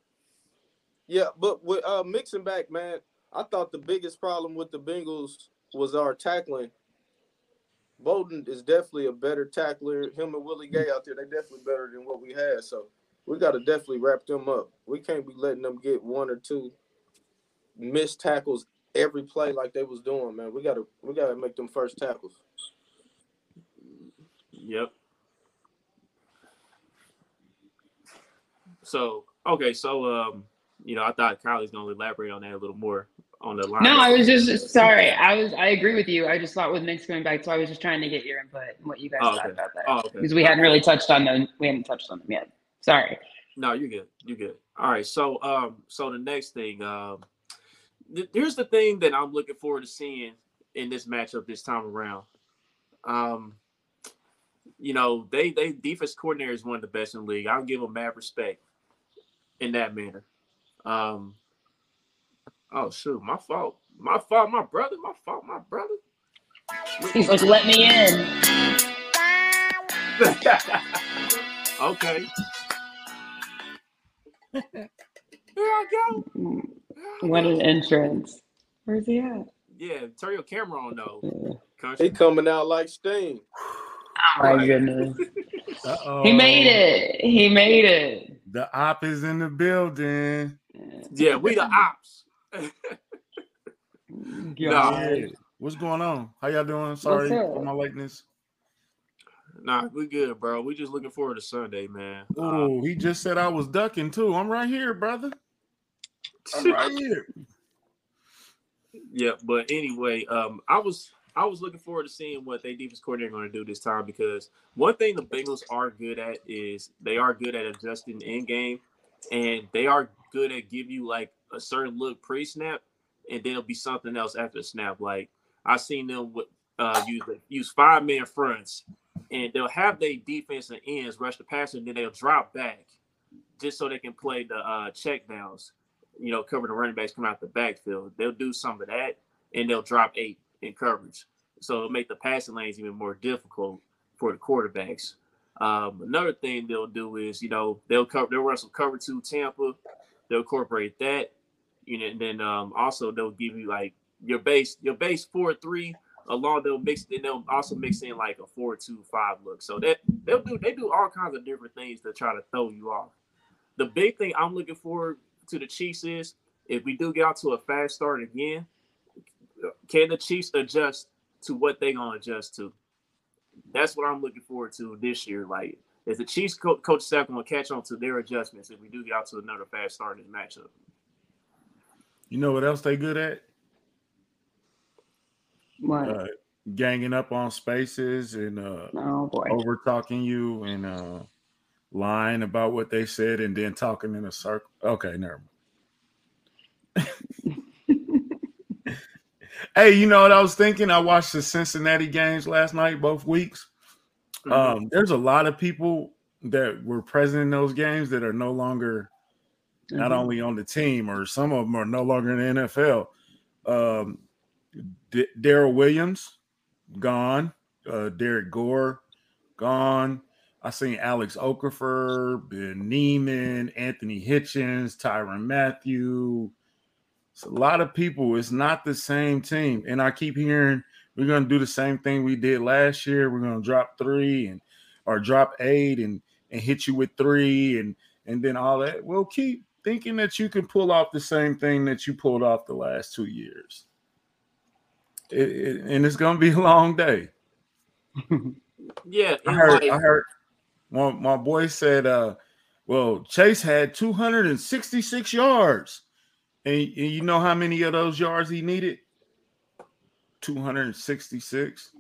Yeah, but with uh Mixon back, man, I thought the biggest problem with the Bengals was our tackling. Bolton is definitely a better tackler. Him and Willie Gay out there, they definitely better than what we had. So we got to definitely wrap them up. We can't be letting them get one or two missed tackles every play like they was doing, man. We gotta we gotta make them first tackles. Yep. So okay, so um, you know, I thought Kylie's gonna elaborate on that a little more on the line. No, I was just sorry. I was I agree with you. I just thought with Nick's coming back, so I was just trying to get your input and what you guys oh, thought okay. about that. Oh, okay. Because we hadn't really touched on them. We hadn't touched on them yet. Sorry. No, you're good. You're good. All right. So um, so the next thing, um, th- here's the thing that I'm looking forward to seeing in this matchup this time around. Um, you know, they they defense coordinator is one of the best in the league. I'll give them mad respect in that manner. Um, oh shoot, my fault, my fault, my brother, my fault, my brother. He's like, let me in. okay. Here I go. What an entrance. Where's he at? Yeah, turn your camera on though. Country. He coming out like steam. Oh my goodness. Uh-oh. He made it. He made it. The op is in the building. Yeah, we the ops. God. Yeah. What's going on? How y'all doing? Sorry for my lateness. Nah, we good, bro. We just looking forward to Sunday, man. Uh, Oh, he just said I was ducking too. I'm right here, brother. I'm right here. yeah, but anyway, um, I was I was looking forward to seeing what they defense coordinator going to do this time because one thing the Bengals are good at is they are good at adjusting in game, and they are good at give you like a certain look pre snap, and then it'll be something else after the snap. Like I seen them with uh use use five man fronts, and they'll have their defense and ends rush the passer, and then they'll drop back just so they can play the uh check downs you know, cover the running backs coming out the backfield. They'll do some of that and they'll drop eight in coverage. So it'll make the passing lanes even more difficult for the quarterbacks. Um, another thing they'll do is, you know, they'll cover they'll run some cover two Tampa, they'll incorporate that, you know, and then um, also they'll give you like your base, your base four three along they'll mix and they'll also mix in like a four two five look. So that they'll do they do all kinds of different things to try to throw you off. The big thing I'm looking forward to the Chiefs is if we do get out to a fast start again, can the Chiefs adjust to what they're gonna adjust to? That's what I'm looking forward to this year. Like, is the Chiefs co- coach staff gonna catch on to their adjustments if we do get out to another fast start in the matchup? You know what else they good at? What? Uh, ganging up on spaces and uh, oh over talking you and uh, lying about what they said and then talking in a circle. Okay, never mind. hey, you know what I was thinking? I watched the Cincinnati games last night, both weeks. Mm-hmm. Um, there's a lot of people that were present in those games that are no longer not Mhm. only on the team, or some of them are no longer in the NFL. Um, D- Darrel Williams gone, uh, Derrick Gore gone. I seen Alex Okafor, Ben Niemann, Anthony Hitchens, Tyrann Mathieu. It's a lot of people. It's not the same team, and I keep hearing we're going to do the same thing we did last year. We're going to drop three and or drop eight and and hit you with three and and then all that. Well, keep thinking that you can pull off the same thing that you pulled off the last two years. It, it- and it's going to be a long day. Yeah, I heard. like- I heard. My, my boy said, uh, "Well, Chase had 266 yards, and, and you know how many of those yards he needed? 266,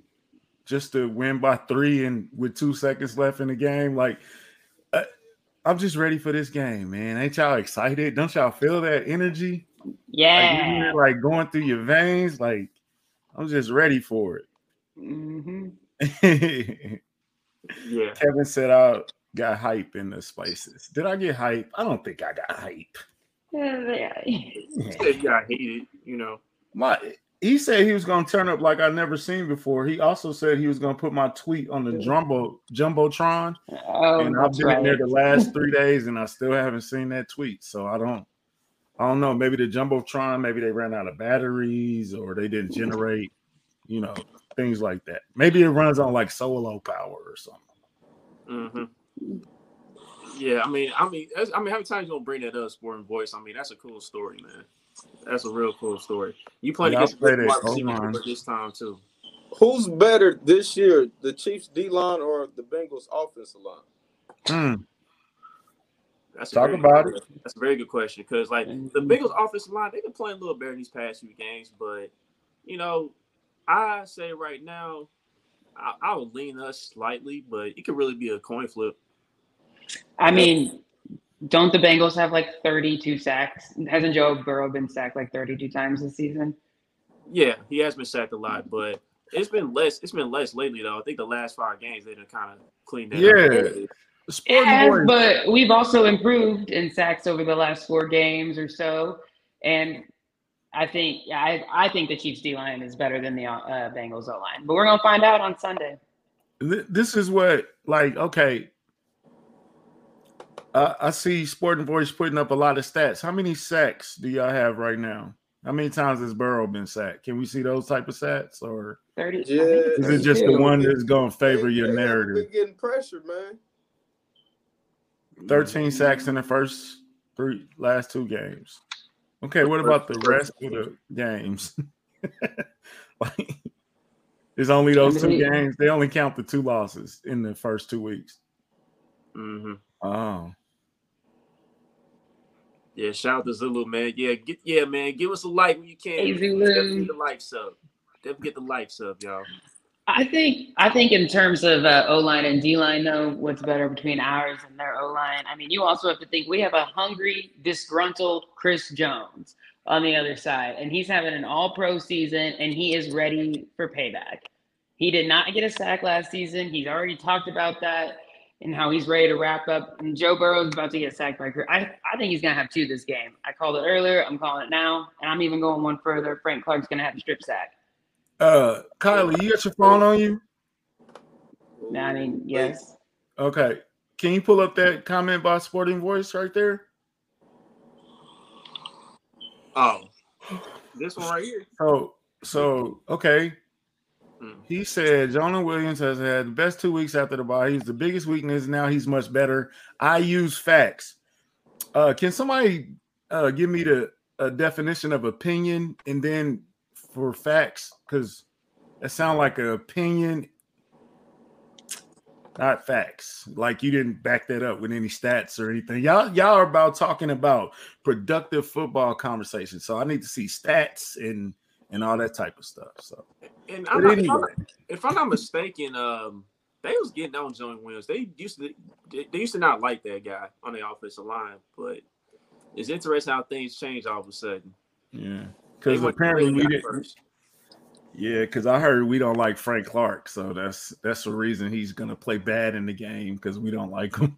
just to win by three, and with two seconds left in the game. Like, uh, I'm just ready for this game, man. Ain't y'all excited? Don't y'all feel that energy? Like, Yeah. hear like going through your veins. Like, I'm just ready for it." yeah, Kevin said I got hype in the spices. Did I get hype? I don't think I got hype. he said you got heated, you know. My he said he was gonna turn up like I never seen before. He also said he was gonna put my tweet on the jumbo jumbotron, Oh, and I've that's been in there the last three days, and I still haven't seen that tweet. So I don't, I don't know. Maybe the jumbotron, maybe they ran out of batteries, or they didn't generate, you know, things like that. Maybe it runs on like solo power or something. Mm-hmm. Yeah, I mean, I mean, I mean, how many times you gonna bring that up, Sporting Voice? I mean, that's a cool story, man. That's a real cool story. You played Yeah, I against played a it. wide receiver this time too. Who's better this year, the Chiefs D line or the Bengals offensive line? Hmm. That's a Talk about good, That's a very good question because, like, the Mhm. Bengals offensive line, they've been playing a little better in these past few games, but you know, I say right now, I, I would lean us slightly, but it could really be a coin flip. I mean, don't the Bengals have like 32 sacks? Hasn't Joe Burrow been sacked like 32 times this season? Yeah, he has been sacked a lot, but it's been less. It's been less lately, though. I think the last five games they done kind of cleaned that Yeah. up. Sporting Yes, but we've also improved in sacks over the last four games or so. And I think yeah, I I think the Chiefs D line is better than the uh, Bengals O line, but we're gonna find out on Sunday. This is what, like, okay. I I see Sporting Voice putting up a lot of stats. How many sacks do y'all have right now? How many times has Burrow been sacked? Can we see those type of stats, or Thirty. Yeah. is it just the one that's going to favor your they haven't narrative? Been getting pressured, man. 13 sacks in the first three last two games. Okay, what about the rest of the games? like, it's only those two games. They only count the two losses in the first two weeks. hmm Oh, Yeah, shout out to Zulu, man. Yeah, get yeah, man. Give us a like when you can. Hey, Definitely Zulu. get the likes up. Definitely get the likes up, y'all. I think I think in terms of uh, O line and D line, though, what's better between ours and their O line? I mean, you also have to think we have a hungry, disgruntled Chris Jones on the other side, and he's having an All Pro season, and he is ready for payback. He did not get a sack last season. He's already talked about that and how he's ready to wrap up. And Joe Burrow's about to get sacked by Chris. I, I think he's gonna have two this game. I called it earlier. I'm calling it now, and I'm even going one further. Frank Clark's gonna have a strip sack. uh, Kylie, you got your phone on you? I mean, yes. Okay, can you pull up that comment by Sporting Voice right there? Oh, this one right here. Oh, so okay. Mm. He said Jonah Williams has had the best two weeks after the bye. He's the biggest weakness. Now he's much better. I use facts. Uh, can somebody uh, give me the a definition of opinion and then for facts? Because that sound like an opinion, not facts. Like you didn't back that up with any stats or anything. Y'all, y'all are about talking about productive football conversation. So I need to see stats and and all that type of stuff. So And I'm not, if, I'm anyway, not, if I'm not mistaken, um, they was getting on Joey Williams. They used to they, they used to not like that guy on the offensive line, but it's interesting how things change all of a sudden. yeah, because apparently we didn't. first. Yeah, because I heard we don't like Frank Clark, so that's that's the reason he's gonna play bad in the game because we don't like him.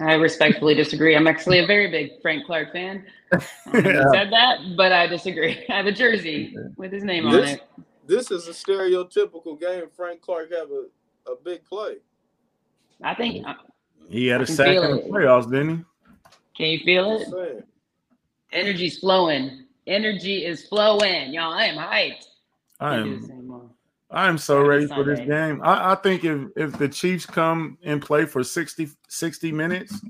I respectfully disagree. I'm actually a very big Frank Clark fan. I haven't said that, but I disagree. I have a jersey with his name on it. This is a stereotypical game. Frank Clark have a, a big play. I think. uh, He had I a can sack in the playoffs, didn't he? Can you feel it? saying. Energy's flowing. Energy is flowing, y'all. I am hyped. I am. This anymore. I am so ready for this game. I, I think if if the Chiefs come and play for 60, 60 minutes,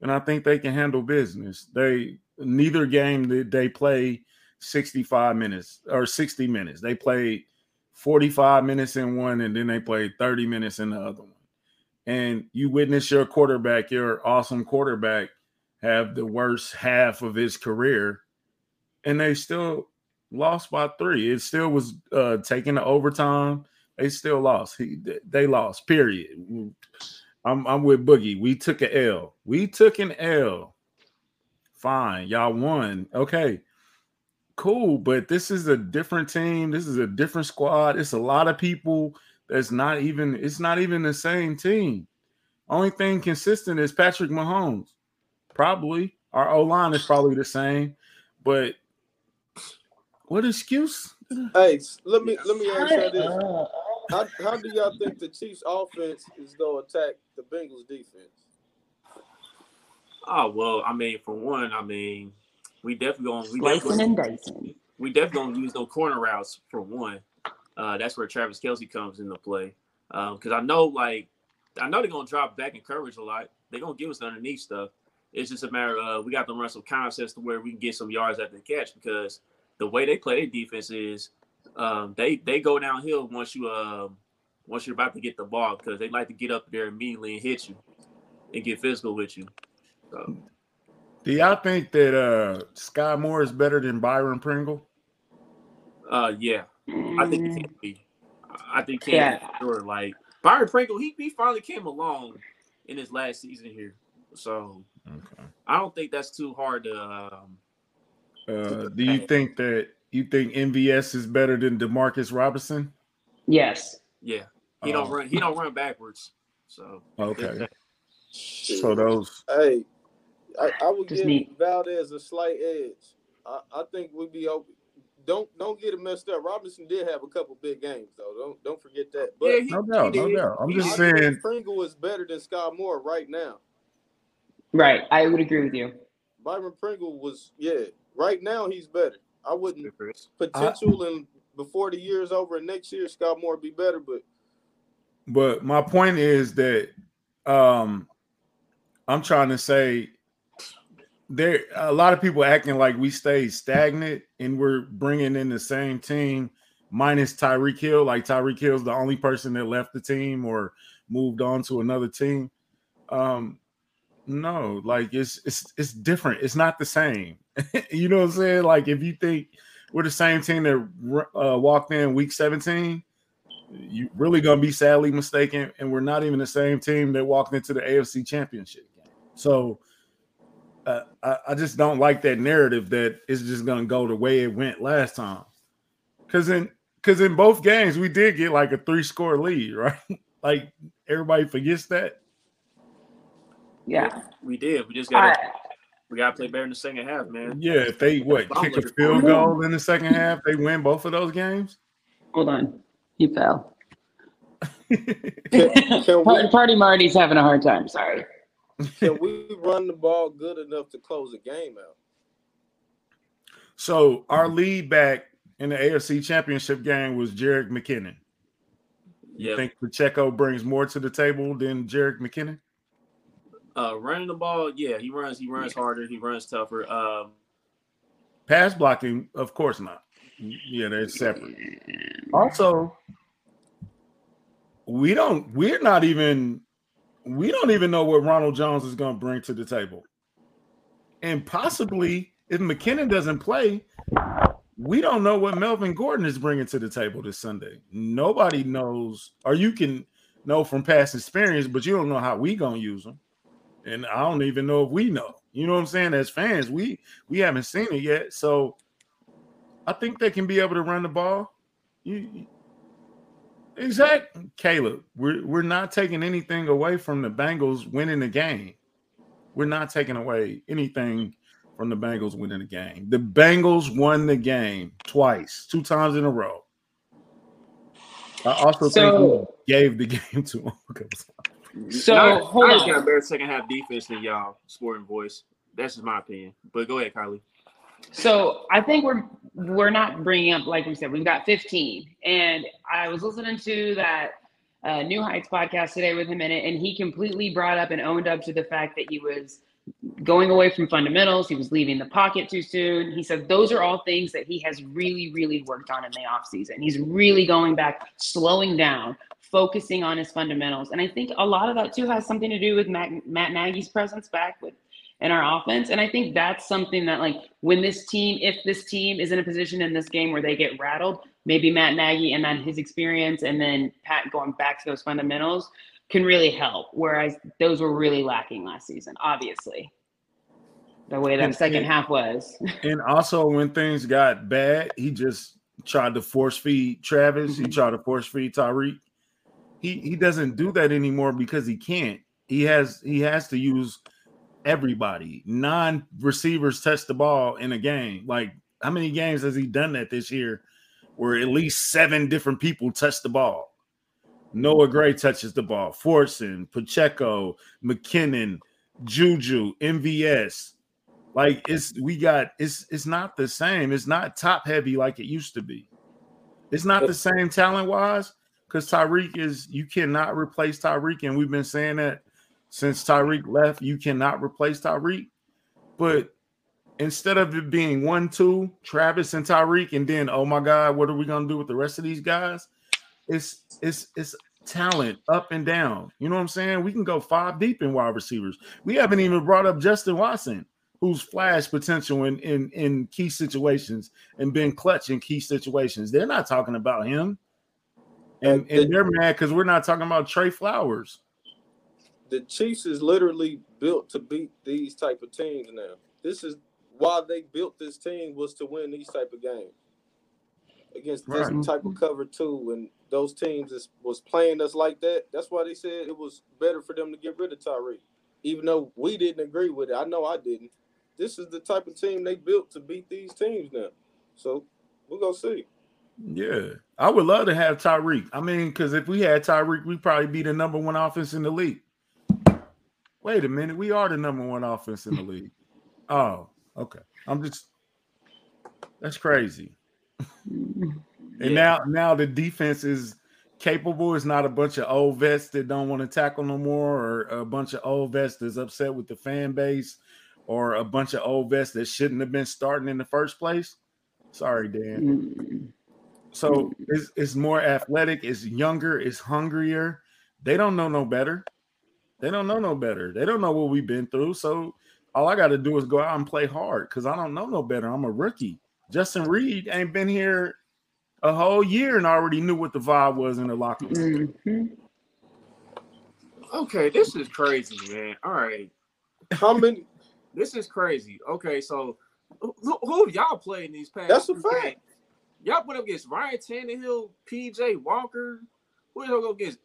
then I think they can handle business. They neither game did they play 65 minutes or 60 minutes. They played 45 minutes in one and then they played 30 minutes in the other one. And you witness your quarterback, your awesome quarterback, have the worst half of his career, and they still lost by three. It still was uh taking the overtime. They still lost. He, they lost. Period. I'm I'm with Boogie. We took an L. We took an L. Fine, y'all won. Okay, cool. But this is a different team. This is a different squad. It's a lot of people. That's not even. It's not even the same team. Only thing consistent is Patrick Mahomes. Probably our O line is probably the same, but what excuse? Hey, let me let me ask you this: Uh, how, how do y'all think the Chiefs' offense is gonna attack the Bengals' defense? Oh well, I mean, for one, I mean, we definitely going we Slicing definitely and dicing. we definitely gonna use no corner routes for one. Uh, that's where Travis Kelce comes into play. Because I know, like, I know they're gonna drop back in coverage a lot. They're gonna give us the underneath stuff. It's just a matter of we got to run some concepts to where we can get some yards after the catch. Because the way they play their defense is, um, they they go downhill once you um once you're about to get the ball because they like to get up there immediately and hit you and get physical with you. So, Do y'all think that uh Skyy Moore is better than Byron Pringle? uh, yeah, I think he Mm, can be. I think he can Yeah. be sure. Like Byron Pringle, he, he finally came along in his last season here. So Okay. I don't think that's too hard to. Um, Uh, do you think that you think MVS is better than Demarcus Robinson? Yes. yeah, he don't Oh. run. He don't run backwards. So Okay. So those Hey, I, I would Just give neat. Valdes a slight edge. I, I think we'd be open. Don't don't get it messed up. Robinson did have a couple big games though. Don't don't forget that. But yeah, he, No doubt, no doubt. I'm He just. I saying- Pringle is better than Scott Moore right now. Right. I would agree with you. Byron Pringle was yeah. Right now he's better. I wouldn't potential and before the year's over and next year Scott Moore be better, but But my point is that um I'm trying to say there a lot of people acting like we stay stagnant and we're bringing in the same team minus Tyreek Hill. Like Tyreek Hill's the only person that left the team or moved on to another team. Um, no, like it's it's it's different. It's not the same. you know what I'm saying? Like if you think we're the same team that uh, walked in week 17, you really gonna be sadly mistaken, and we're not even the same team that walked into the AFC Championship. So uh, I, I just don't like that narrative that it's just gonna go the way it went last time. Because in because in both games we did get like a three score lead, right? like everybody forgets that. Yeah. We did. We just got to we got to play better in the second half, man. Yeah, if they what I'm kick a field goal in the second half, they win both of those games. hold on. You fell. can, can we Party Marty's having a hard time. Sorry. can we run the ball good enough to close the game out? So our lead back in the AFC Championship game was Jerick McKinnon. You Yeah. think Pacheco brings more to the table than Jerick McKinnon? Uh, running the ball, yeah, he runs. He runs harder. He runs tougher. Um, Pass blocking, of course not. Yeah, they're separate. Also, we don't. We're not even. We don't even know what Ronald Jones is going to bring to the table, and possibly if McKinnon doesn't play, we don't know what Melvin Gordon is bringing to the table this Sunday. Nobody knows, or you can know from past experience, but you don't know how we gonna use them. And I don't even know if we know. You know what I'm saying? As fans, we we haven't seen it yet. So I think they can be able to run the ball. You, exactly, Caleb. We're we're not taking anything away from the Bengals winning the game. We're not taking away anything from the Bengals winning the game. The Bengals won the game twice, two times in a row. I also think we gave the game to them. So, Niners- hold Niners on. got a better second half defense than y'all. Sporting voice. That's just my opinion. But go ahead, Kylie. So I think we're we're not bringing up like we said we've got 15, and I was listening to that uh, New Heights podcast today with him in it, and he completely brought up and owned up to the fact that he was going away from fundamentals. He was leaving the pocket too soon. He said those are all things that he has really, really worked on in the offseason. He's really going back, slowing down, focusing on his fundamentals. And I think a lot of that too has something to do with Matt, Matt Nagy's presence back with in our offense. And I think that's something that like when this team, if this team is in a position in this game where they get rattled, maybe Matt Nagy and then his experience and then Pat going back to those fundamentals can really help. Whereas those were really lacking last season, obviously. The way that And- second and- half was. And also, when things got bad, he just tried to force feed Travis. He mm-hmm. tried to force feed Tyreek. He he doesn't do that anymore because he can't. He has he has to use everybody. Non receivers touch the ball in a game. Like how many games has he done that this year? Where at least seven different people touch the ball. Noah Gray touches the ball. Fortson, Pacheco, McKinnon, Juju, MVS. Like it's we got it's it's not the same. It's not top heavy like it used to be. It's not the same talent wise because Tyreek is you cannot replace Tyreek, and we've been saying that since Tyreek left. You cannot replace Tyreek, but instead of it being one, two, Travis and Tyreek, and then oh my God, what are we gonna do with the rest of these guys? It's it's it's talent up and down. You know what I'm saying? We can go five deep in wide receivers. We haven't even brought up Justin Watson, who's flash potential in in in key situations and been clutch in key situations. They're not talking about him. And, and they're mad because we're not talking about Trey Flowers. The Chiefs is literally built to beat these type of teams now. This is why they built this team was to win these type of games against this Right. type of cover two. And those teams is, was playing us like that. That's why they said it was better for them to get rid of Tyreek, even though we didn't agree with it. I know I didn't. this is the type of team they built to beat these teams now. So we're gonna see. Yeah, I would love to have Tyreek. I mean, because if we had Tyreek, we'd probably be the number one offense in the league. Wait a minute, we are the number one offense in the league. Oh, okay. I'm just that's crazy. And Yeah. now, now the defense is capable. It's not a bunch of old vets that don't want to tackle no more, or a bunch of old vets that's upset with the fan base, or a bunch of old vets that shouldn't have been starting in the first place. Sorry, Dan. Mm. So it's, it's more athletic, it's younger, it's hungrier. They don't know no better. They don't know no better. They don't know what we've been through. So all I got to do is go out and play hard because I don't know no better. I'm a rookie. Justin Reid ain't been here a whole year and already knew what the vibe was in the locker room. Mhm. Okay, this is crazy, man. All right, How many? this is crazy. Okay, so who, who y'all played in these past? That's a fact. games? Y'all put up against Ryan Tannehill, PJ Walker. Who y'all go against?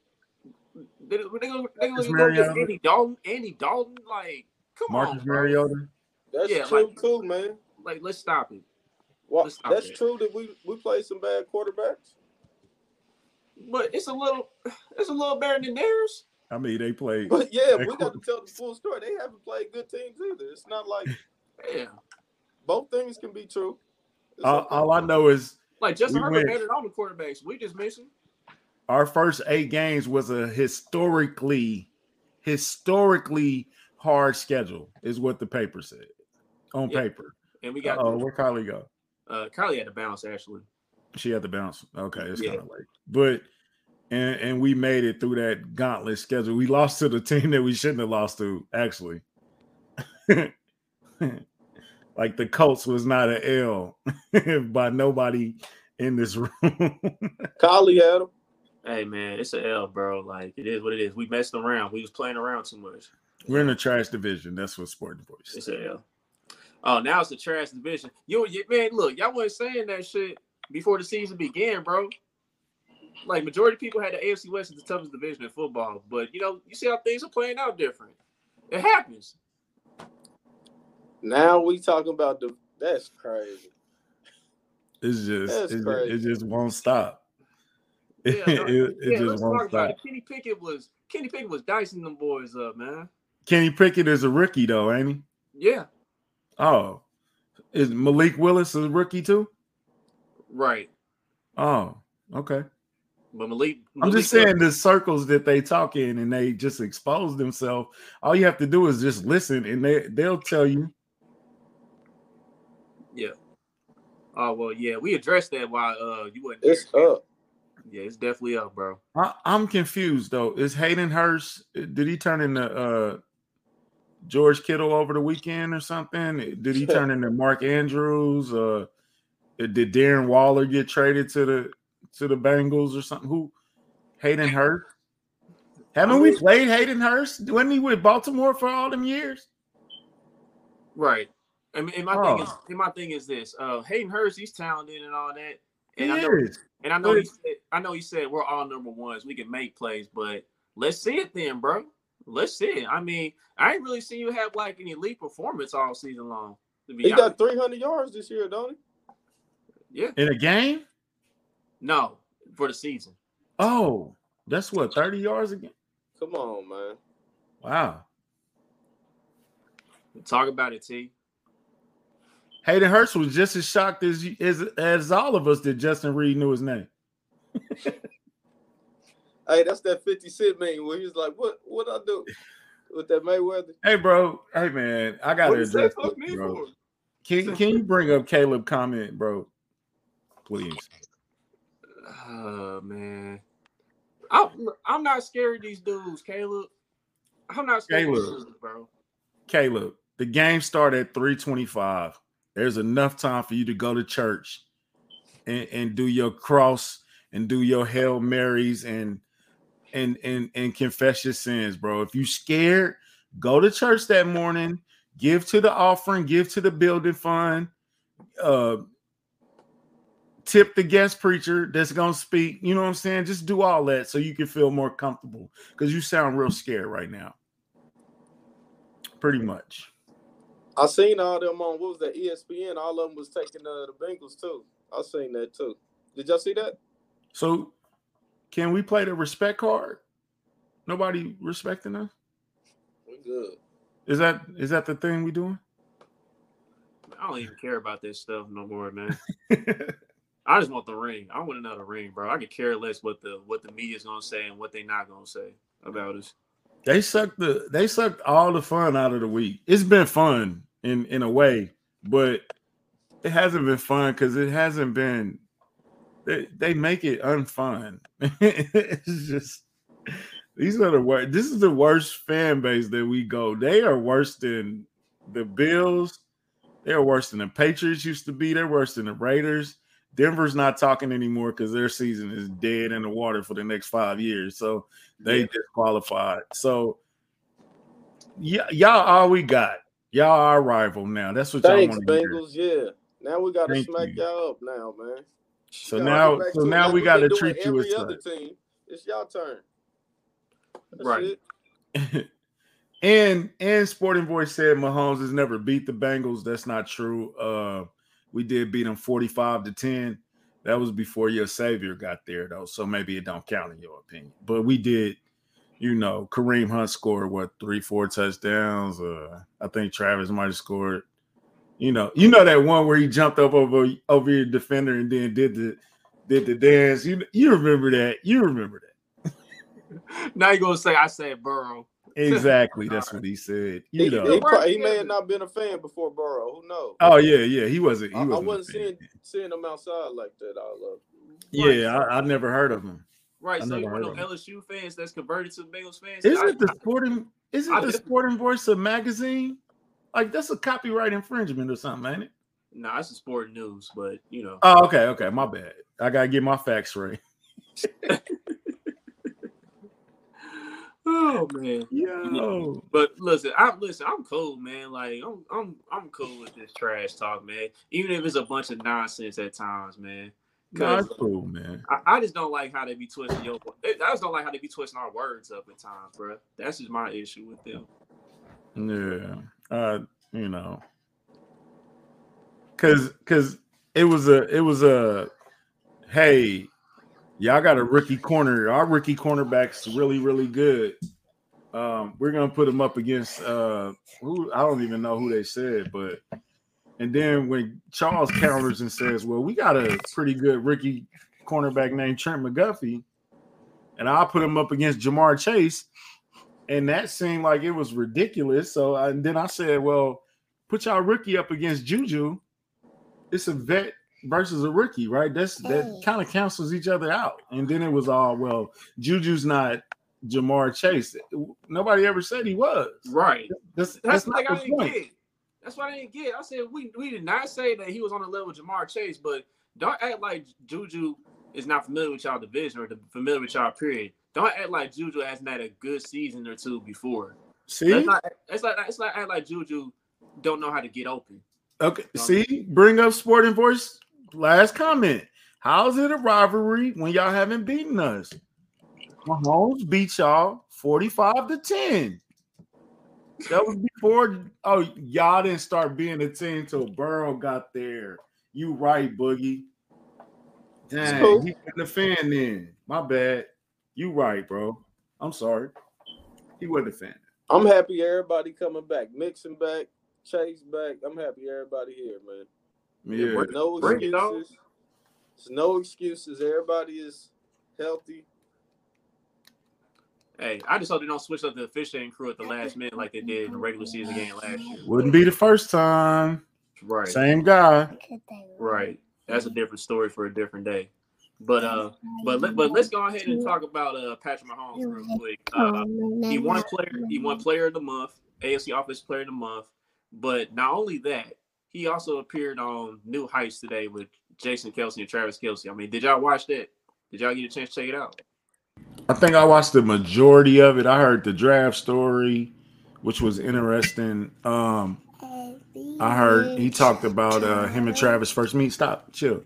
They, they, they, gonna- they Marcus go against Mariota. Andy Dalton. Andy Dalton, like, come Marcus on, bro. Mariota. That's Yeah, true like- too, man. Like, let's stop it. Well, that's that. true that we we played some bad quarterbacks. But it's a little, it's a little better than theirs. I mean, they played. But yeah, we got to tell the full story. They haven't played good teams either. It's not like Yeah, both things can be true. It's All, I know is like Justin We Herbert went- better than all the quarterbacks. We just missing. our first eight games was a historically, historically hard schedule, is what the paper said on Yeah. paper. And we got Oh, where Kylie go? Uh, Kylie had to bounce actually. She had to bounce. Okay, it's Yeah. kind of late, but and and we made it through that gauntlet schedule. We lost to the team that we shouldn't have lost to, actually. like the Colts was not an L by nobody in this room. Kylie had him. Hey man, it's a L, bro. Like it is what it is. We messed around. We was playing around too much. We're in the trash division. That's what Sporting Voice. It's a L. Oh, now it's a trash division. You, you man, look, y'all wasn't saying that shit before the season began, bro. Like majority of people had the AFC West as the toughest division in football, but you know, you see how things are playing out different. It happens. Now we talking about the. That's crazy. It's just That's it, crazy. it just won't stop. Yeah, it no, it Yeah, just let's won't talk about stop. Kenny Pickett was Kenny Pickett was dicing them boys up, man. Kenny Pickett is a rookie though, ain't he? Yeah, Oh, is Malik Willis a rookie too? right. Oh, okay. But Malik, I'm just saying the circles that they talk in and they just expose themselves. All you have to do is just listen and they they'll tell you. Yeah. Oh well, yeah. We addressed that while uh you wasn't. It's here. up. Yeah, it's definitely up, bro. I, I'm confused though. Is Hayden Hurst did he turn into uh George Kittle over the weekend or something? Did he turn into Mark Andrews? Uh did Darren Waller get traded to the to the Bengals or something? Who Hayden Hurst? Haven't we played Hayden Hurst? Wasn't he with Baltimore for all them years? Right. I mean, and my Oh. thing is, and my thing is this: uh, Hayden Hurst, he's talented and all that, He and I know, is. and I know, he said, I know, he said we're all number ones. We can make plays, but let's see it then, bro. Let's see. I mean, I ain't really seen you have like an elite performance all season long. To be He honest, got 300 yards this year, don't he? yeah, In a game? no, for the season. Oh, that's what 30 yards again. he? Come on, man. Wow. Talk about it, T. Hayden Hurst was just as shocked as you- as as all of us that Justin Reid knew his name. Hey, that's that 50 Cent meme where he was like, "What? What I do with that Mayweather?" Hey, bro. Hey, man. I gotta What you say address fuck this, me bro. for? Can Can you bring up Caleb comment, bro? Please. Oh man, I'm I'm not scared of these dudes, Caleb. I'm not scared of these dudes, bro. Caleb, the game started at 325. There's enough time for you to go to church and, and do your cross and do your Hail Marys and and and and confess your sins, bro. If you scared, go to church that morning, give to the offering, give to the building fund, uh tip the guest preacher that's gonna speak. You know what I'm saying? Just do all that so you can feel more comfortable because you sound real scared right now. Pretty much. I seen all them on what was that ESPN? All of them was taking uh, the Bengals too. I seen that too. Did y'all see that? So, can we play the respect card? Nobody respecting us. We good. Is that is that the thing we doing? I don't even care about this stuff no more, man. I just want the ring. I want another ring, bro. I could care less what the what the media's gonna say and what they not gonna say about us. they sucked the they sucked all the fun out of the week. It's been fun in in a way, but it hasn't been fun because it hasn't been. They, they make it unfun. it's just these are the worst. This is the worst fan base that we go. They are worse than the Bills. They're worse than the Patriots used to be. They're worse than the Raiders. Denver's not talking anymore because their season is dead in the water for the next five years. So they Yeah. disqualified. So yeah, y'all all we got. Y'all our rival now. That's what Thanks, y'all want to hear. Bengals. Yeah. Now we got to Thank smack you. y'all up now, man. So Gotta now, so now we got to treat you as other such. team. It's y'all turn. That's Right. and and Sporting Voice said Mahomes has never beat the Bengals. That's not true. Uh, we did beat them forty-five to ten. That was before your savior got there, though. So maybe it don't count in your opinion. But we did, you know, Kareem Hunt scored what three, four touchdowns. Uh, I think Travis might have scored. You know, you know that one where he jumped up over over your defender and then did the did the dance. You you remember that? You remember that? Now you're gonna say I said Burrow. Exactly. That's what he said. He, You know. he, Work probably, he may together. have not been a fan before Burrow. Who knows? Oh yeah, yeah. He wasn't. He I, I wasn't. a wasn't fan. seeing seeing him outside like that. All of. Yeah, I, I never heard of him. Right. I so you never want heard no of LSU fans that's converted to Bengals fans? Isn't I- it the sporting? Isn't I the sporting voice a magazine? Like that's a copyright infringement or something, ain't it? Nah, it's a sport news, but you know. Oh, okay, okay. My bad. I gotta get my facts right. Oh man. Yo, But listen, I'm listen. I'm cool, man. Like I'm, I'm, I'm cool with this trash talk, man. Even if it's a bunch of nonsense at times, man. Cause it's cool, man. I, I just don't like how they be twisting your. I just don't like how they be twisting our words up at times, bro. That's just my issue with them. Yeah, uh, you know, cause cause it was a it was a hey, y'all got a rookie corner. Our rookie cornerback's really really good. Um, we're gonna put him up against uh, who I don't even know who they said, but and then when Charles counters and says, "Well, we got a pretty good rookie cornerback named Trent McDuffie," and I'll put him up against Ja'Marr Chase and that seemed like it was ridiculous. So I, and then I said, "Well, put y'all rookie up against Juju. It's a vet versus a rookie, right? That's that mm. kind of cancels each other out." And then it was all, "Well, Juju's not Ja'Marr Chase. Nobody ever said he was. Right. That's That's that's the not thing I the didn't point." get. That's what I didn't get. I said we we did not say that he was on the level of Ja'Marr Chase, but don't act like Juju is not familiar with y'all division or the, familiar with y'all period. Don't act like Juju hasn't had a good season or two before. See, That's not. It's like it's like act like Juju don't know how to get open. okay, um, see, bring up Sporting Voice. Last comment. How's it a rivalry when y'all haven't beaten us? Mahomes beat y'all 45 to 10. That was before. Oh, y'all didn't start being a team till Burrow got there. You right, Boogie. Dang, cool. he wasn't a fan then. My bad. You right, bro. I'm sorry. He wasn't a fan. I'm happy everybody coming back. Mixon back, Chase back. I'm happy everybody here, man. Yeah. bring- No Bring it on. excuses. There's no excuses. Everybody is healthy. Hey, I just hope they don't switch up the officiating crew at the last minute like they did in the regular season game last year. Wouldn't be the first time. Right. Same guy. Right. That's a different story for a different day. But uh, but let, but let's go ahead and talk about uh Patrick Mahomes real quick. Uh, he won player he won player of the month, AFC Offensive Player of the Month. But not only that, he also appeared on New Heights today with Jason Kelce and Travis Kelce. I mean, did y'all watch that? Did y'all get a chance to check it out? I think I watched the majority of it. I heard the draft story, which was interesting. Um, I heard he talked about uh, him and Travis first meet. Stop, chill.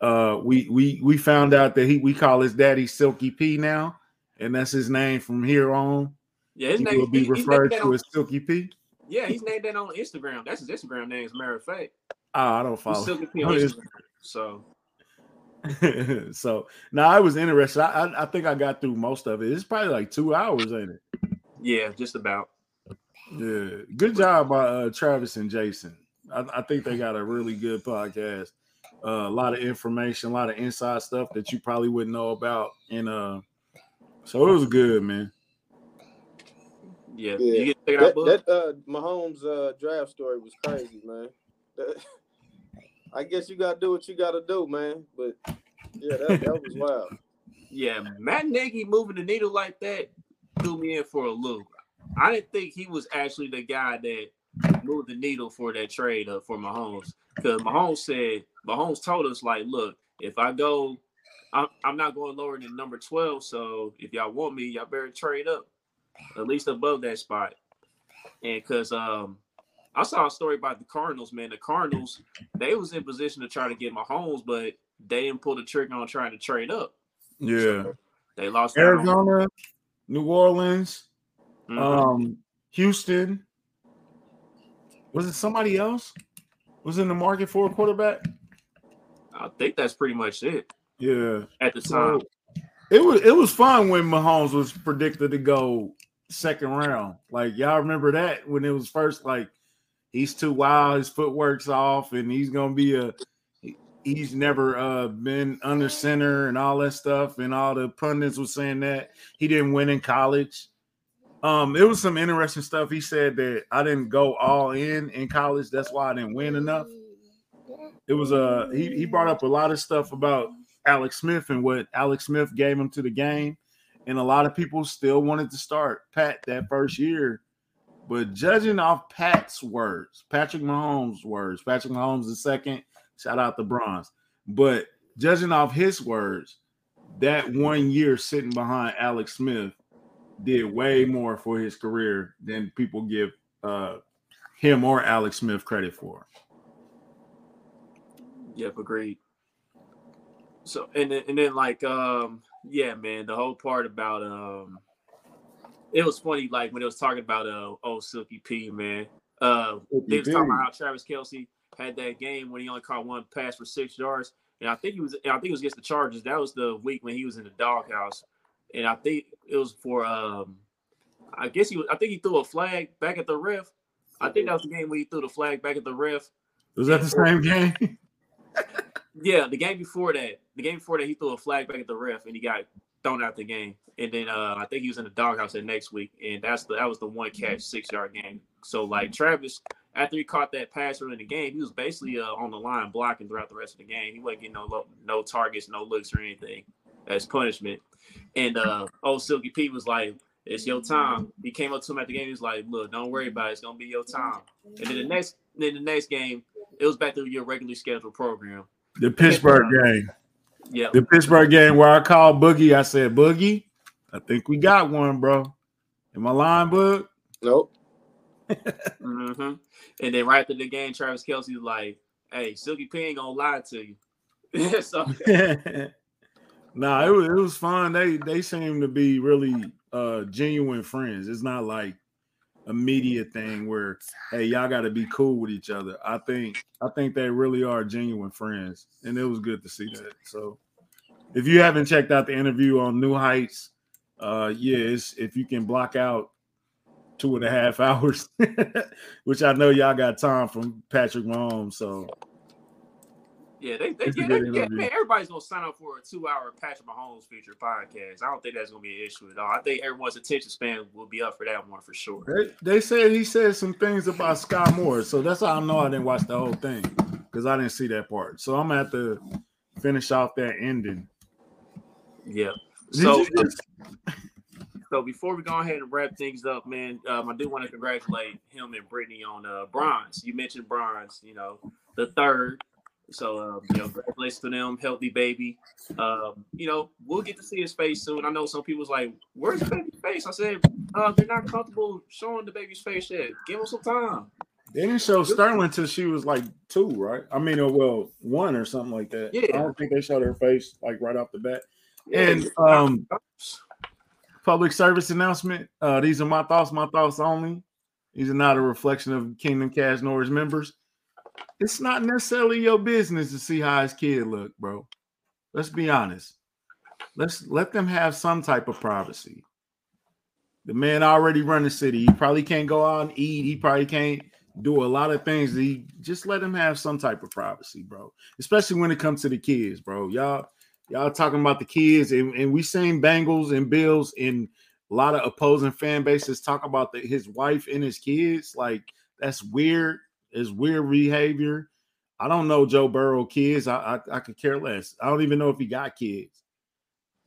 Uh, we we we found out that he we call his daddy Silky P now, and that's his name from here on. Yeah, his He name will be he- referred to on- as Silky P. Yeah, he's named that on Instagram. That's his Instagram name, as a matter of fact. Oh, I don't He's follow. Silky P on Instagram. So so now I was interested. I, I I think I got through most of it. It's probably like two hours, ain't it? yeah, just about. Yeah. Good job by uh, Travis and Jason. I, I think they got a really good podcast. Uh, a lot of information, a lot of inside stuff that you probably wouldn't know about. And uh, so it was good, man. Yeah, Yeah. you get to check it out, That, Bud? that uh Mahomes uh draft story was crazy, man. I guess you gotta do what you gotta do, man. But yeah, that, that was wild. Yeah, Matt Nagy moving the needle like that threw me in for a loop. I didn't think he was actually the guy that moved the needle for that trade uh, for Mahomes. Because Mahomes said, Mahomes told us, like, look, if I go, I'm, I'm not going lower than number 12. So if y'all want me, y'all better trade up at least above that spot. And because um, I saw a story about the Cardinals, man. The Cardinals, they was in position to try to get Mahomes, but they didn't pull the trigger on trying to trade up. Yeah. They lost Arizona, New Orleans, Mhm. um, Houston. Was it somebody else? Was in the market for a quarterback? I think that's pretty much it Yeah. at the time. It was it was fun when Mahomes was predicted to go second round. Like y'all remember that when it was first like he's too wild, his footwork's off, and he's gonna be a he's never uh been under center and all that stuff, and all the pundits was saying that he didn't win in college. Um, it was some interesting stuff. He said that I didn't go all in in college. That's why I didn't win enough. It was uh he, he brought up a lot of stuff about Alex Smith and what Alex Smith gave him to the game. And a lot of people still wanted to start Pat that first year. But judging off Pat's words, Patrick Mahomes' words, Patrick Mahomes the second, shout out to Bronze. But judging off his words, that one year sitting behind Alex Smith did way more for his career than people give uh, him or Alex Smith credit for. Yep, agreed. So and then, and then like um yeah, man, the whole part about um it was funny like when it was talking about uh oh Silky P, man. Uh they was talking about how Travis Kelce had that game when he only caught one pass for six yards. And I think he was I think it was against the Chargers. That was the week when he was in the doghouse. And I think it was for um I guess he was I think he threw a flag back at the ref. I think that was the game where he threw the flag back at the ref. Was that the same game? Yeah, the game before that, the game before that, he threw a flag back at the ref and he got thrown out the game. And then uh, I think he was in the doghouse that next week, and that's the that was the one catch six yard game. So like Travis, after he caught that pass early in the game, he was basically uh, on the line blocking throughout the rest of the game. He wasn't getting no lo- no targets, no looks or anything as punishment. And uh, old Silky Pete was like, "It's your time." He came up to him at the game. He was like, "Look, don't worry about it. It's gonna be your time." And then the next, then the next game, it was back to your regularly scheduled program. The Pittsburgh game. Yeah, The Pittsburgh game where I called Boogie. I said, Boogie, I think we got one, bro. Am I lying, Boog? Nope. hmm And then right after the game, Travis Kelce was like, "Hey, Silky P ain't gonna lie to you." so nah, it was it was fun. They they seem to be really uh genuine friends. It's not like a media thing where hey y'all got to be cool with each other. I think I think they really are genuine friends, and it was good to see that. So if you haven't checked out the interview on New Heights, uh yeah, if you can block out two and a half hours, which I know y'all got time from Patrick Mahomes. So yeah, they, they, yeah, they, yeah, man, everybody's gonna sign up for a two-hour Patrick Mahomes feature podcast. I don't think that's gonna be an issue at all. I think everyone's attention span will be up for that one for sure. They, they said he said some things about Scott Moore, so that's how I know I didn't watch the whole thing because I didn't see that part. So I'm gonna have to finish off that ending. Yeah. Did So, just- so before we go ahead and wrap things up, man, um, I do want to congratulate him and Brittany on uh, bronze. You mentioned bronze, you know, the third. So, um, you know, congratulations to them, healthy baby. Um, you know, we'll get to see his face soon. I know some people's like, "Where's the baby's face?" I said, uh, "They're not comfortable showing the baby's face yet. Give him some time." they didn't show Sterling until she was like two, right? I mean, uh, well, one or something like that. Yeah. I don't think they showed her face like right off the bat. And um, public service announcement. Uh, these are my thoughts, my thoughts only. These are not a reflection of Kingdom Kast nor his members. It's not necessarily your business to see how his kid look, bro. Let's be honest. Let's let them have some type of privacy. The man already run the city. He probably can't go out and eat. He probably can't do a lot of things. He just let him have some type of privacy, bro. Especially when it comes to the kids, bro. Y'all, y'all talking about the kids, and, and we seen Bengals and Bills and a lot of opposing fan bases talk about the, his wife and his kids. Like that's weird. It's weird behavior. I don't know Joe Burrow kids. I, I I could care less. I don't even know if he got kids.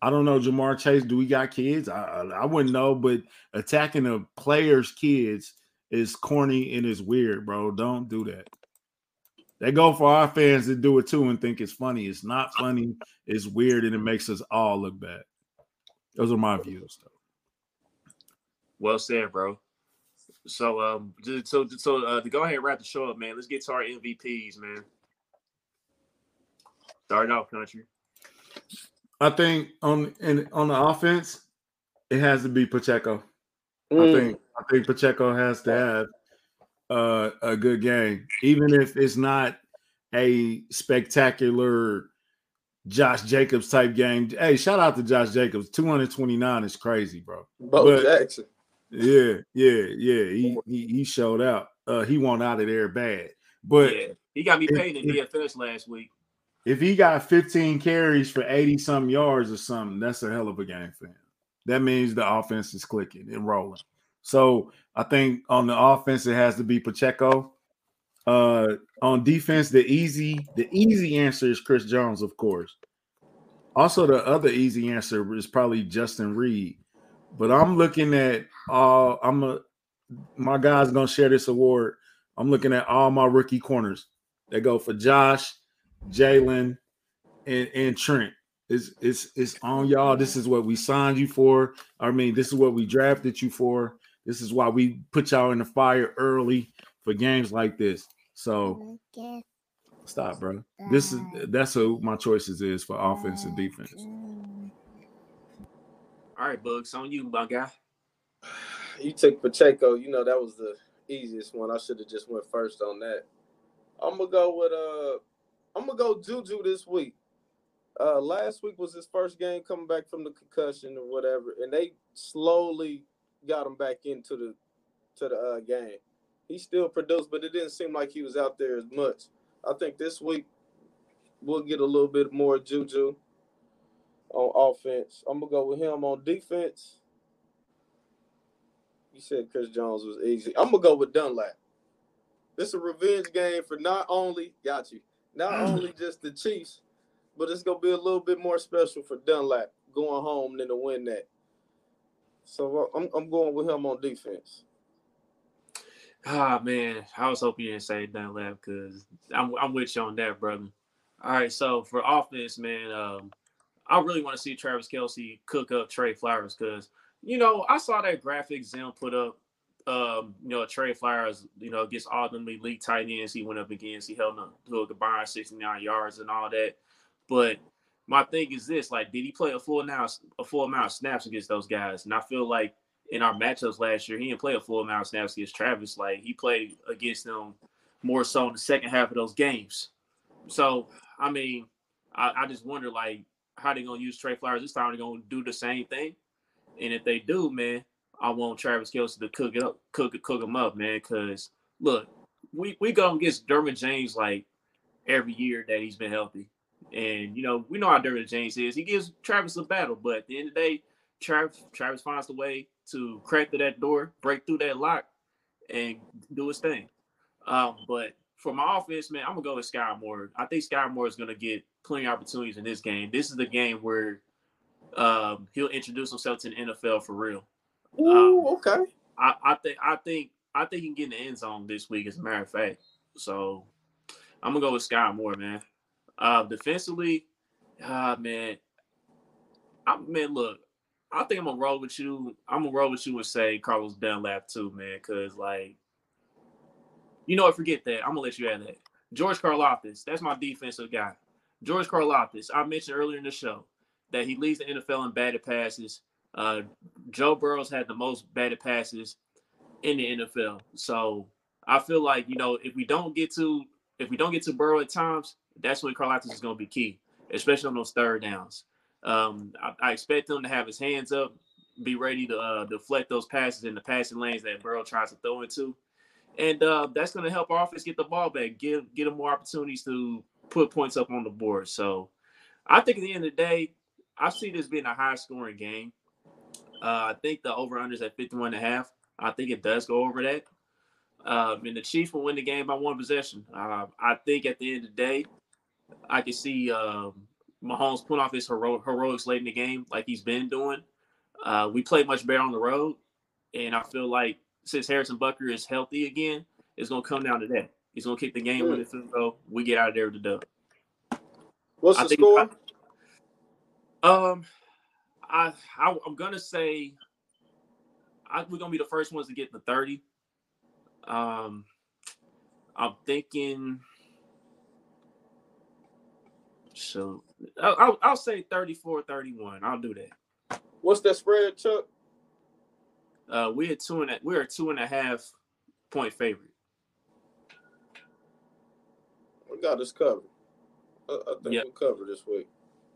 I don't know Ja'Marr Chase. Do we got kids? I, I, I wouldn't know. But attacking a player's kids is corny and is weird, bro. Don't do that. They go for our fans to do it too and think it's funny. It's not funny. It's weird and it makes us all look bad. Those are my views, though. Well said, bro. So um, so so uh, to go ahead and wrap the show up, man. Let's get to our MVPs, man. Start off, country. I think on in on the offense, it has to be Pacheco. Mm. I think I think Pacheco has to have uh, a good game, even if it's not a spectacular Josh Jacobs type game. Hey, shout out to Josh Jacobs. 229 is crazy, bro. Bo But- Jackson. Yeah, yeah, yeah. He he, he showed out. Uh, he won out of there bad. But yeah, he got me paid in DFS last week. if he got 15 carries for 80 some yards or something, that's a hell of a game for him. That means the offense is clicking and rolling. So I think on the offense, it has to be Pacheco. Uh, on defense, the easy the easy answer is Chris Jones, of course. Also, the other easy answer is probably Justin Reid. But I'm looking at all I'm a my guy's gonna share this award. I'm looking at all my rookie corners. They go for Josh, Jalen, and, and Trent. It's, it's it's on y'all. This is what we signed you for. I mean, this is what we drafted you for. This is why we put y'all in the fire early for games like this. So stop, bro. This is that's who my choices is for offense and defense. All right, Bugs, on you, my guy. You took Pacheco. You know that was the easiest one. I should have just went first on that. I'm gonna go with uh, I'm gonna go Juju this week. Uh, last week was his first game coming back from the concussion or whatever, and they slowly got him back into the to the uh, game. He still produced, but it didn't seem like he was out there as much. I think this week we'll get a little bit more Juju on offense. I'm gonna go with him on defense. You said Chris Jones was easy. I'm gonna go with Dunlap. This is a revenge game for not only got you, not only just the Chiefs, but it's gonna be a little bit more special for Dunlap going home than to win that. So uh, I'm I'm going with him on defense. Ah man, I was hoping you didn't say Dunlap because I'm I'm with you on that, brother. All right, so for offense, man, um, I really want to see Travis Kelce cook up Tre Flowers because you know I saw that graphic Zim put up. Um, you know, Tre Flowers, you know, all them elite tight ends he went up against. He held up to a combined 69 yards and all that. But my thing is this: like, did he play a full now a full amount of snaps against those guys? And I feel like in our matchups last year, he didn't play a full amount of snaps against Travis. Like he played against them more so in the second half of those games. So I mean, I, I just wonder like how they gonna use Tre Flowers this time. They gonna do the same thing, and if they do, man, I want Travis Kelce to cook it up, cook it, cook him up, man. Because look, we we go against Derwin James like every year that he's been healthy, and you know we know how Derwin James is. He gives Travis a battle, but at the end of the day, Travis Travis finds a way to crack through that door, break through that lock, and do his thing. Um, but for my offense, man, I'm gonna go with Skyy Moore. I think Skyy Moore is gonna get plenty of opportunities in this game. This is the game where um, he'll introduce himself to the NFL for real. Ooh, okay. I, I think I think I think he can get in the end zone this week, as a matter of fact. So I'm gonna go with Skyy Moore, man. Uh, defensively, ah man, I man, look, I think I'm gonna roll with you. I'm gonna roll with you and say Carlos Dunlap too, man, because like, you know what? Forget that. I'm gonna let you add that. George Karlaftis, that's my defensive guy. George Karlaftis. I mentioned earlier in the show that he leads the NFL in batted passes. Uh, Joe Burrows had the most batted passes in the NFL. So I feel like you know if we don't get to if we don't get to Burrow at times, that's when Karlaftis is going to be key, especially on those third downs. Um, I, I, expect him to have his hands up, be ready to uh, deflect those passes in the passing lanes that Burrow tries to throw into, and uh, that's going to help our offense get the ball back, give get them more opportunities to put points up on the board. So I think at the end of the day, I see this being a high scoring game. Uh, I think the over under is at 51 and a half. I think it does go over that. Um, and the Chiefs will win the game by one possession. Uh, I think at the end of the day, I can see um, Mahomes put off his hero- heroics late in the game like he's been doing. Uh, we played much better on the road, and I feel like since Harrison Butker is healthy again, it's going to come down to that. He's going to kick the game with it go. We get out of there with the dub. What's the score? I, um, I, I am gonna say I, we're gonna be the first ones to get the thirty. Um, I'm thinking. So I'll, I'll say 34 31. I'll do that. What's that spread, Chuck? Uh, we're two and a, we're a two and a half point favorite. We got this covered. I, I think yep. we'll cover this week.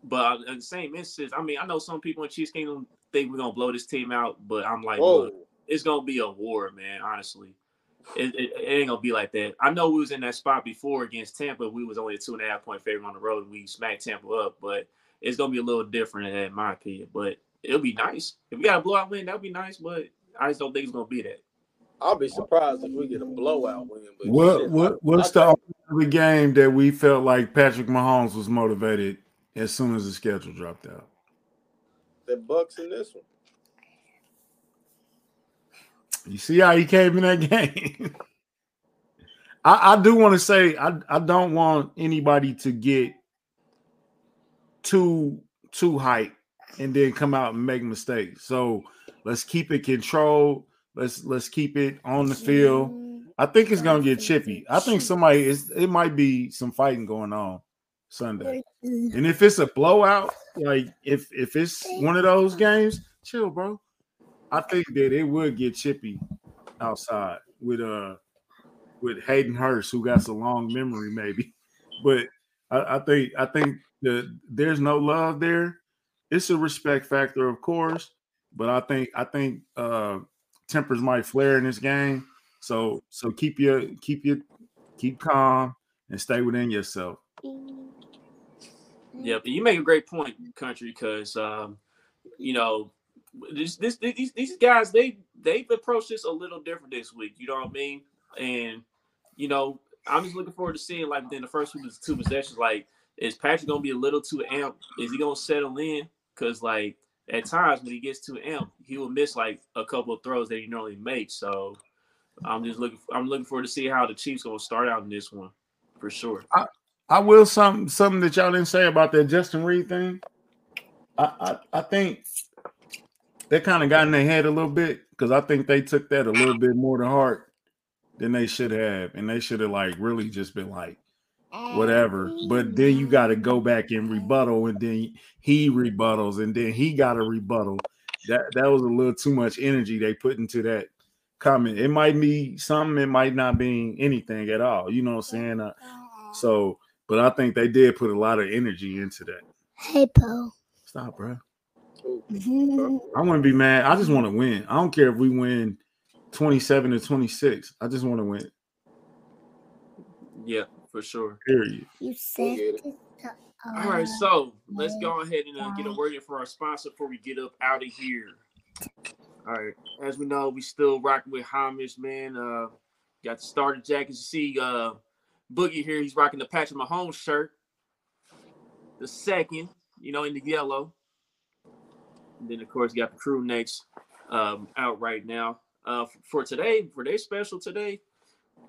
But in the same instance, I mean, I know some people in Chiefs Kingdom think we're gonna blow this team out, but I'm like, look, it's gonna be a war, man. Honestly, it, it, it, ain't gonna be like that. I know we was in that spot before against Tampa. We was only a two and a half point favorite on the road. We smacked Tampa up, but it's gonna be a little different in my opinion. But it'll be nice if we got a blowout win. That'll be nice, but I just don't think it's gonna be that. I'll be surprised if we get a blowout win. What what what's the only game that we felt like Patrick Mahomes was motivated as soon as the schedule dropped out? The Bucs in this one. You see how he came in that game. I, I do want to say I, I don't want anybody to get too too hype and then come out and make mistakes. So let's keep it controlled. Let's let's keep it on the field. I think it's gonna get chippy. I think somebody is it might be some fighting going on Sunday. And if it's a blowout, like if if it's one of those games, chill, bro. I think that it would get chippy outside with uh with Hayden Hurst, who got a long memory, maybe. But I, I think I think that there's no love there. It's a respect factor, of course, but I think I think uh tempers might flare in this game. So so keep your keep your keep calm and stay within yourself. Yeah, you make a great point, country, because um, you know this, this these these guys they they've approached this a little different this week. You know what I mean? And you know, I'm just looking forward to seeing like within the first two, two possessions, like is Patrick gonna be a little too amped? Is he gonna settle in? Because like at times when he gets too amped, he will miss like a couple of throws that he normally makes. So I'm just looking. I'm looking forward to see how the Chiefs gonna start out in this one, for sure. I, I will something something that y'all didn't say about that Justin Reid thing. I I, I think they kind of got in their head a little bit because I think they took that a little bit more to heart than they should have, and they should have like really just been like, whatever. But then you got to go back and rebuttal, and then he rebuttals, and then he got a rebuttal. That that was a little too much energy they put into that comment. It might be something, it might not be anything at all. You know what I'm saying? Uh, so, but I think they did put a lot of energy into that. Hey, Poe. Stop, bro. I want to be mad. I just want to win. I don't care if we win 27 to 26. I just want to win. Yeah, for sure. Period. You said All right, so let's go ahead and uh, get a word in for our sponsor before we get up out of here. All right, as we know, we still rocking with homage, man. Uh, got the starter jackets. You see, uh, Boogie here. He's rocking the Patrick Mahomes shirt. The second, you know, in the yellow. And then, of course, got the crew necks um, out right now. Uh, for today, for their special today,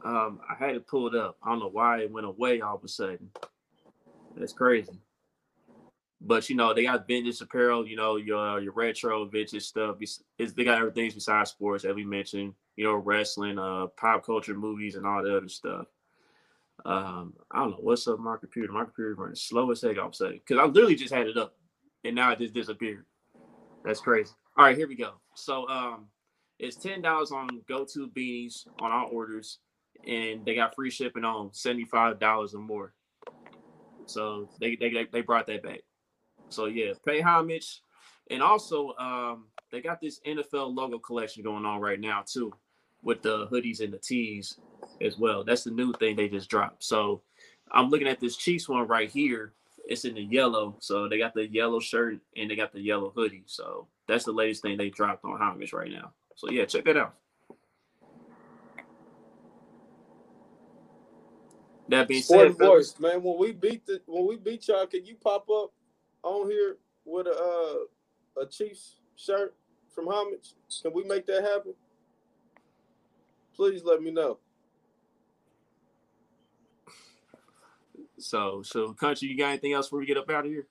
um, I had it pulled up. I don't know why it went away all of a sudden. That's crazy. But you know, they got vintage apparel, you know, your your retro vintage stuff. They got everything besides sports, as we mentioned, you know, wrestling, uh, pop culture, movies, and all the other stuff. Um, I don't know what's up my computer. My computer running slow as heck all a sudden. Because I literally just had it up and now it just disappeared. That's crazy. All right, here we go. So um It's ten dollars on go-to beanies on our orders, and they got free shipping on seventy-five dollars or more. So they, they they brought that back. So yeah, pay homage, and also um, they got this NFL logo collection going on right now too, with the hoodies and the tees as well. That's the new thing they just dropped. So I'm looking at this Chiefs one right here. It's in the yellow, so they got the yellow shirt and they got the yellow hoodie. So that's the latest thing they dropped on homage right now. So yeah, check that out. That being Sporting said, fellas, voice, man. When we beat the when we beat y'all, can you pop up on here with a uh, a Chiefs shirt from Homage? Can we make that happen? Please let me know. so so country, you got anything else before we get up out of here?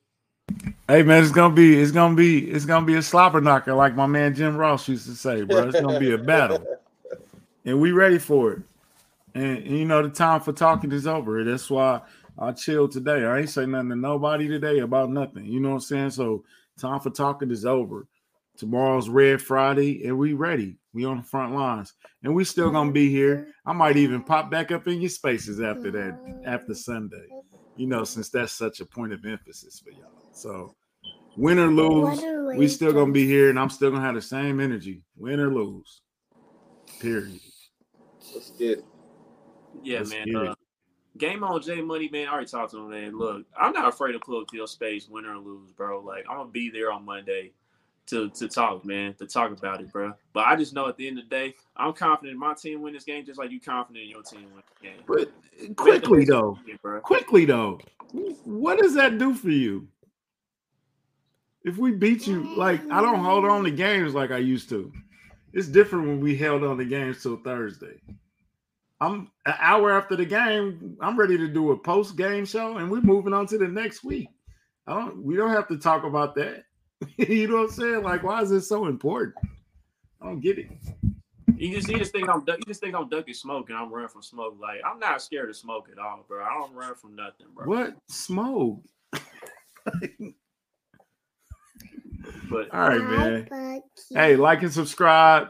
Hey man, it's gonna be it's gonna be it's gonna be a slobber knocker, like my man Jim Ross used to say, bro. It's gonna be a battle, and we ready for it. And, and, you know the time for talking is over. That's why I chilled today. I ain't say nothing to nobody today about nothing. You know what I'm saying? So time for talking is over. Tomorrow's Red Friday, and we ready. We on the front lines, and we still gonna be here. I might even pop back up in your spaces after that, after Sunday. You know, since that's such a point of emphasis for y'all. So win or lose, we still gonna be here, and I'm still gonna have the same energy. Win or lose. Period. Let's get it. Yeah, Let's man. Uh, game on J Money, man. I already talked to him, man. Look, I'm not afraid to pull up to your space, win or lose, bro. Like I'm gonna be there on Monday to to talk, man, to talk about it, bro. But I just know at the end of the day, I'm confident in my team win this game, just like you confident in your team win the game. But quickly though, quickly though, what does that do for you? If we beat you, like I don't hold on to games like I used to. It's different when we held on to games till Thursday. I'm an hour after the game. I'm ready to do a post game show, and we're moving on to the next week. I don't. We don't have to talk about that. you know what I'm saying? Like, why is this so important? I don't get it. You just you just think I'm duck- you just think I'm ducking smoke and I'm running from smoke. Like I'm not scared of smoke at all, bro. I don't run from nothing, bro. What smoke? But All right, man. Hey, like and subscribe.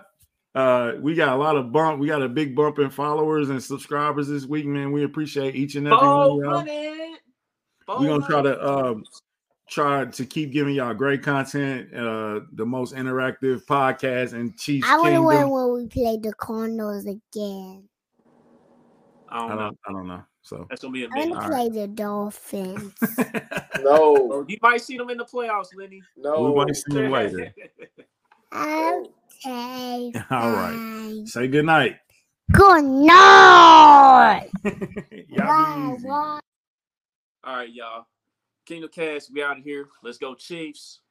Uh, we got a lot of bump. We got a big bump in followers and subscribers this week, man. We appreciate each and every one of y'all. We're gonna try to um try to keep giving y'all great content, uh the most interactive podcast and Chiefs I want to win Kingdom. when we play the Cardinals again. I don't I know. don't I don't know. So That's gonna be a I want minute. to All play the Dolphins. No, you might see them in the playoffs, Lenny. no. we might see them later. okay. All right. fine. Say good night. Good night. y'all Why, be easy. why? All right, y'all. Kingdom Kast, we out of here. Let's go, Chiefs.